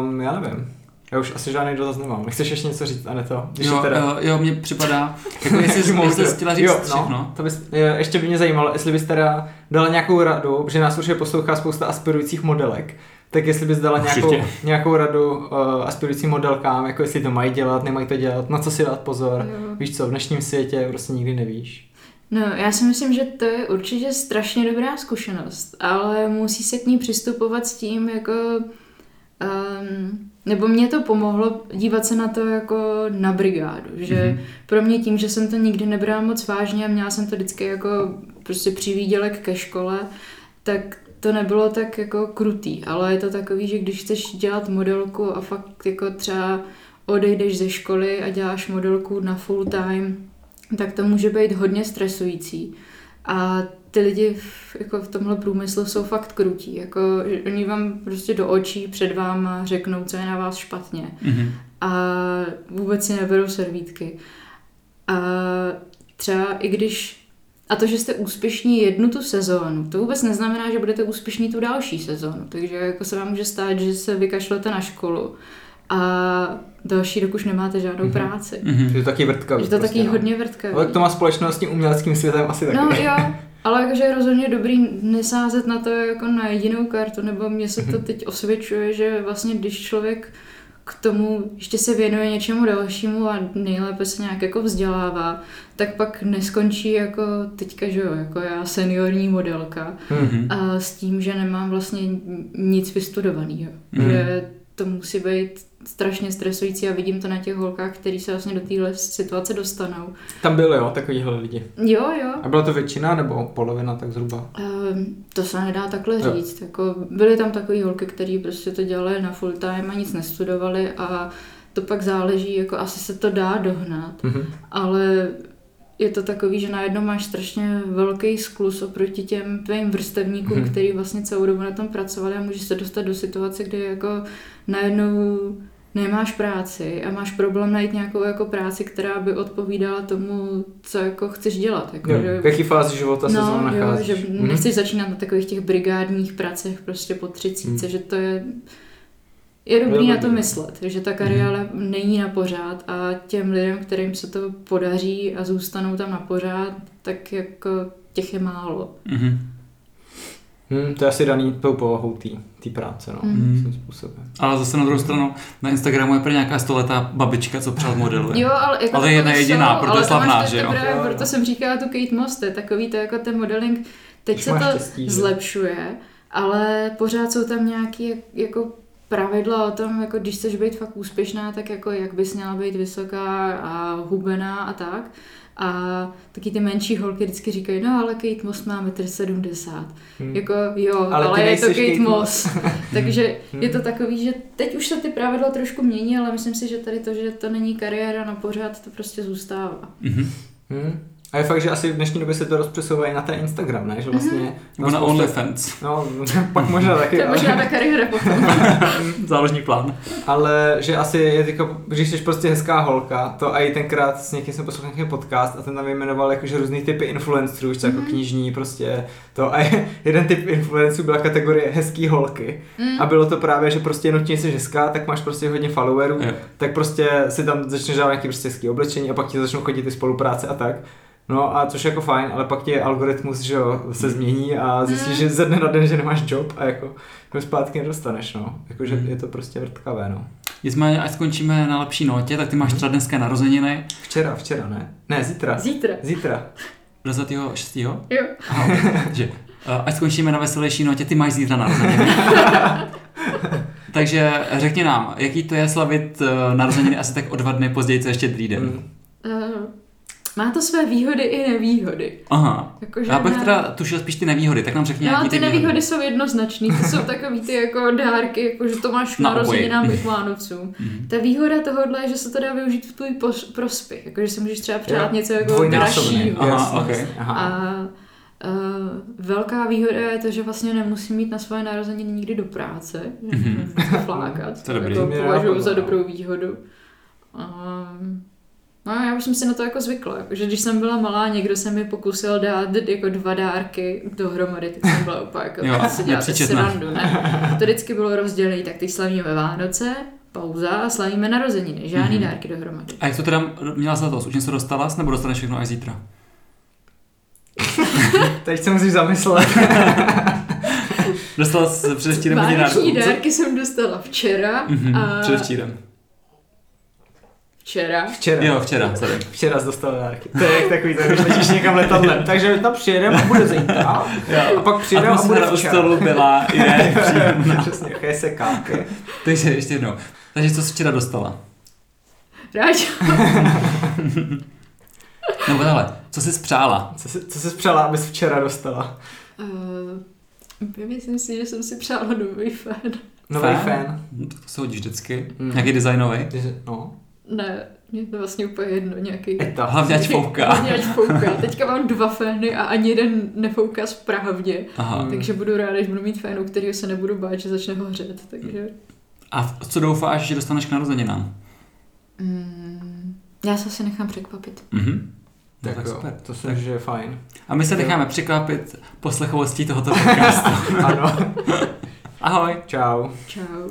Um, já nevím. Já už asi žádný dotaz nemám. Nechceš ještě něco říct, Aneto? Když Jo, teda... jo, jo, mně připadá, jako jestli, jsi- jestli jsi chtěla říct jo, všechno. no, to bys, je, ještě by mě zajímalo, jestli bys teda dala nějakou radu, protože nás určitě poslouchá spousta aspirujících modelek, tak jestli bys dala nějakou, Určitě. nějakou radu uh, aspirujícím modelkám, jako jestli to mají dělat, nemají to dělat, na co si dát pozor. Jo. Víš co, v dnešním světě prostě nikdy nevíš. No, já si myslím, že to je určitě strašně dobrá zkušenost, ale musí se k ní přistupovat s tím jako... Um, nebo mě to pomohlo dívat se na to jako na brigádu, že Mhm. pro mě tím, že jsem to nikdy nebrala moc vážně a měla jsem to vždycky jako prostě přivídělek ke škole, tak to nebylo tak jako krutý, ale je to takový, že když chceš dělat modelku a fakt jako třeba odejdeš ze školy a děláš modelku na full time, tak to může být hodně stresující. A ty lidi v, jako v tomhle průmyslu jsou fakt krutí. Jako, oni vám prostě do očí před váma řeknou, co je na vás špatně. Mhm. A vůbec si neberou servítky. A třeba i když a to, že jste úspěšní jednu tu sezónu, to vůbec neznamená, že budete úspěšní tu další sezónu. Takže jako se vám může stát, že se vykašlete na školu a další rok už nemáte žádnou Mhm. práci. Mhm. Že to taky vrtkavý. Že to prostě, taky no. hodně vrtkavý. Ale to má společnost s tím uměleckým světem asi taky. No jo, ale jakože je rozhodně dobrý nesázet na to jako na jedinou kartu, nebo mně se Mhm. to teď osvědčuje, že vlastně když člověk k tomu ještě se věnuje něčemu dalšímu a nejlépe se nějak jako vzdělává, tak pak neskončí jako teďka, že jo, jako já seniorní modelka Mhm. a s tím, že nemám vlastně nic vystudovaného. Mhm. Že to musí být strašně stresující a vidím to na těch holkách, který se vlastně do téhle situace dostanou. Tam byly, jo, takovýhle lidi. Jo, jo, A byla to většina nebo polovina tak zhruba? Um, to se nedá takhle Jo. říct. Jako, byly tam takové holky, které prostě to dělaly na full time a nic nestudovali a to pak záleží, jako asi se to dá dohnat, Mhm. ale je to takový, že najednou máš strašně velký sklus oproti těm tvým vrstevníkům, Mhm. který vlastně celou dobu na tom pracovali a můžeš se dostat do situace, kdy jako najednou nemáš práci a máš problém najít nějakou jako práci, která by odpovídala tomu, co jako chceš dělat. Jako, Jo, že v jaký fázi života se zrovna no, jo, nacházíš? že Mhm. nechceš začínat na takových těch brigádních pracech prostě po třicíce, Mhm. že to je je dobrý na to dobrý. myslet, že ta kariéra není na pořád a těm lidem, kterým se to podaří a zůstanou tam na pořád, tak jako těch je málo. Mhm. Hmm, to je asi daný tou povahou té práce, no, Hmm. způsobem. Ale zase na druhou stranu, na Instagramu je pro nějaká stoletá babička, co před modeluje. Jo, ale, jako Ale jedna takový jediná, jsou, proto je to slavná, že jo? Právě, proto jsem říkala tu Kate Moss, to je takový to jako ten modeling, teď Když se to štěstí, zlepšuje, ale pořád jsou tam nějaký jak- jako pravidla o tom, jako když chceš být fakt úspěšná, tak jako jak bys měla být vysoká a hubená a tak. A taky ty menší holky vždycky říkají, no ale Kate Moss má 1,70 m. Hmm. Jako jo, Ale ale, je to Kate, Kate Moss. Takže Hmm. je to takový, že teď už se ty pravidla trošku mění, ale myslím si, že tady to, že to není kariéra na pořád, to prostě zůstává. Mhm. Hmm. A je fakt, že asi v dnešní době se to rozpřesouvá i na ten Instagram, ne? Že vlastně... Mhm. Nebo na spousta- OnlyFans. No, pak možná taky, To je ale, možná ta kariéra potom. Záložní plán. ale že asi je jako, když jsi prostě hezká holka, to a i tenkrát s někým jsem poslouchal nějaký podcast a ten tam vyjmenoval jakože různý typy influencerů, už co jako Mhm. knižní prostě to a jeden typ influencerů byla kategorie hezký holky Mm. a bylo to právě, že prostě nutně jsi hezká, tak máš prostě hodně followerů, Jo. tak prostě si tam začneš dávat nějaký prostě hezký oblečení a pak ti začnou chodit ty spolupráce a tak. No a což je jako fajn, ale pak ti algoritmus, že jo, se změní a zjistíš, Mm. že ze dne na den, že nemáš job a jako ho zpátky nedostaneš, no. Jakože Mm. je to prostě vrtkavé, no. Nicméně, ať skončíme na lepší notě, tak ty máš třeba dneska narozeniny. Včera, včera, ne? Ne, zítra. Zítra. Zítra. 26. Jo. Aha, že, eh, ať skončíme na veselější notě, ty máš zítra narozeniny. Takže řekni nám, jaký to je slavit eh, narozeniny asi tak o dva dny později, co ještě druhý den. Mm. Uh, má to své výhody i nevýhody. Aha. Jakože Já bych na- teda tušil spíš ty nevýhody, tak nám řekni No, nějaký ty ty nevýhody výhody. jsou jednoznačný, to jsou takový ty jako dárky, jako že to máš k Na narozeninám i k Vánocům. Mhm. Ta výhoda tohohle je, že se to dá využít v tvůj pos- prospěch, jako že si můžeš třeba přát něco jako dražšího. Aha, Jasně, ok. jasně. Aha. A uh, velká výhoda je to, že vlastně nemusím mít na svoje narozeniny nikdy do práce, že Mhm. vždycky flákat. To jako To mě považuji za no. dobrou výhodu. Um, no já už jsem si na to jako zvykla, jako, že když jsem byla malá, někdo se mi pokusil dát jako dva dárky dohromady, tak jsem byla úplně jako, Jo, si děláte srandu, ne? To vždycky bylo rozdělené, tak teď slavíme Vánoce, pauza a slavíme narozeniny, žádný Mhm. dárky dohromady. A jak to teda měla za to? Už něco dostala nebo dostaneš všechno až zítra? Teď se musíš zamyslet. Dostala jsi předevčírem hodně Vánoční dárků. dárky jsem dostala včera Mhm, a Předevčírem. Včera. Včera. Jo, včera, sorry. Včera jsi dostal dárky. To je jak takový, to když letíš někam letadlem. Takže tam přijedeme a bude zítra. A pak přijedeme a bude včera. stolu byla, je příjemná. Přesně, jaké se káky. Takže ještě jednou. Takže co jsi včera dostala? Rád. Nebo hele, co jsi spřála? Co jsi, co jsi přála, abys včera dostala? Uh, myslím si, že jsem si přála nový fén. Nový fan. Tak to se hodíš vždycky. Mm. Nějaký designový? No. Ne, mě to vlastně úplně jedno, nějaký... Eta. Hlavně ať fouká. Hlavně ať fouká. Teďka mám dva fény a ani jeden nefouká správně. Aha. Takže budu ráda, že budu mít fénu, kterýho se nebudu bát, že začne hořet. Takže... A co doufáš, že dostaneš k narozeninám? Mm, já se asi nechám překvapit. Mhm. No, Tak, tak jo, super. to si myslím, že je fajn. A my se necháme překvapit poslechovostí tohoto podcastu. Ano. Ahoj. Čau. Čau.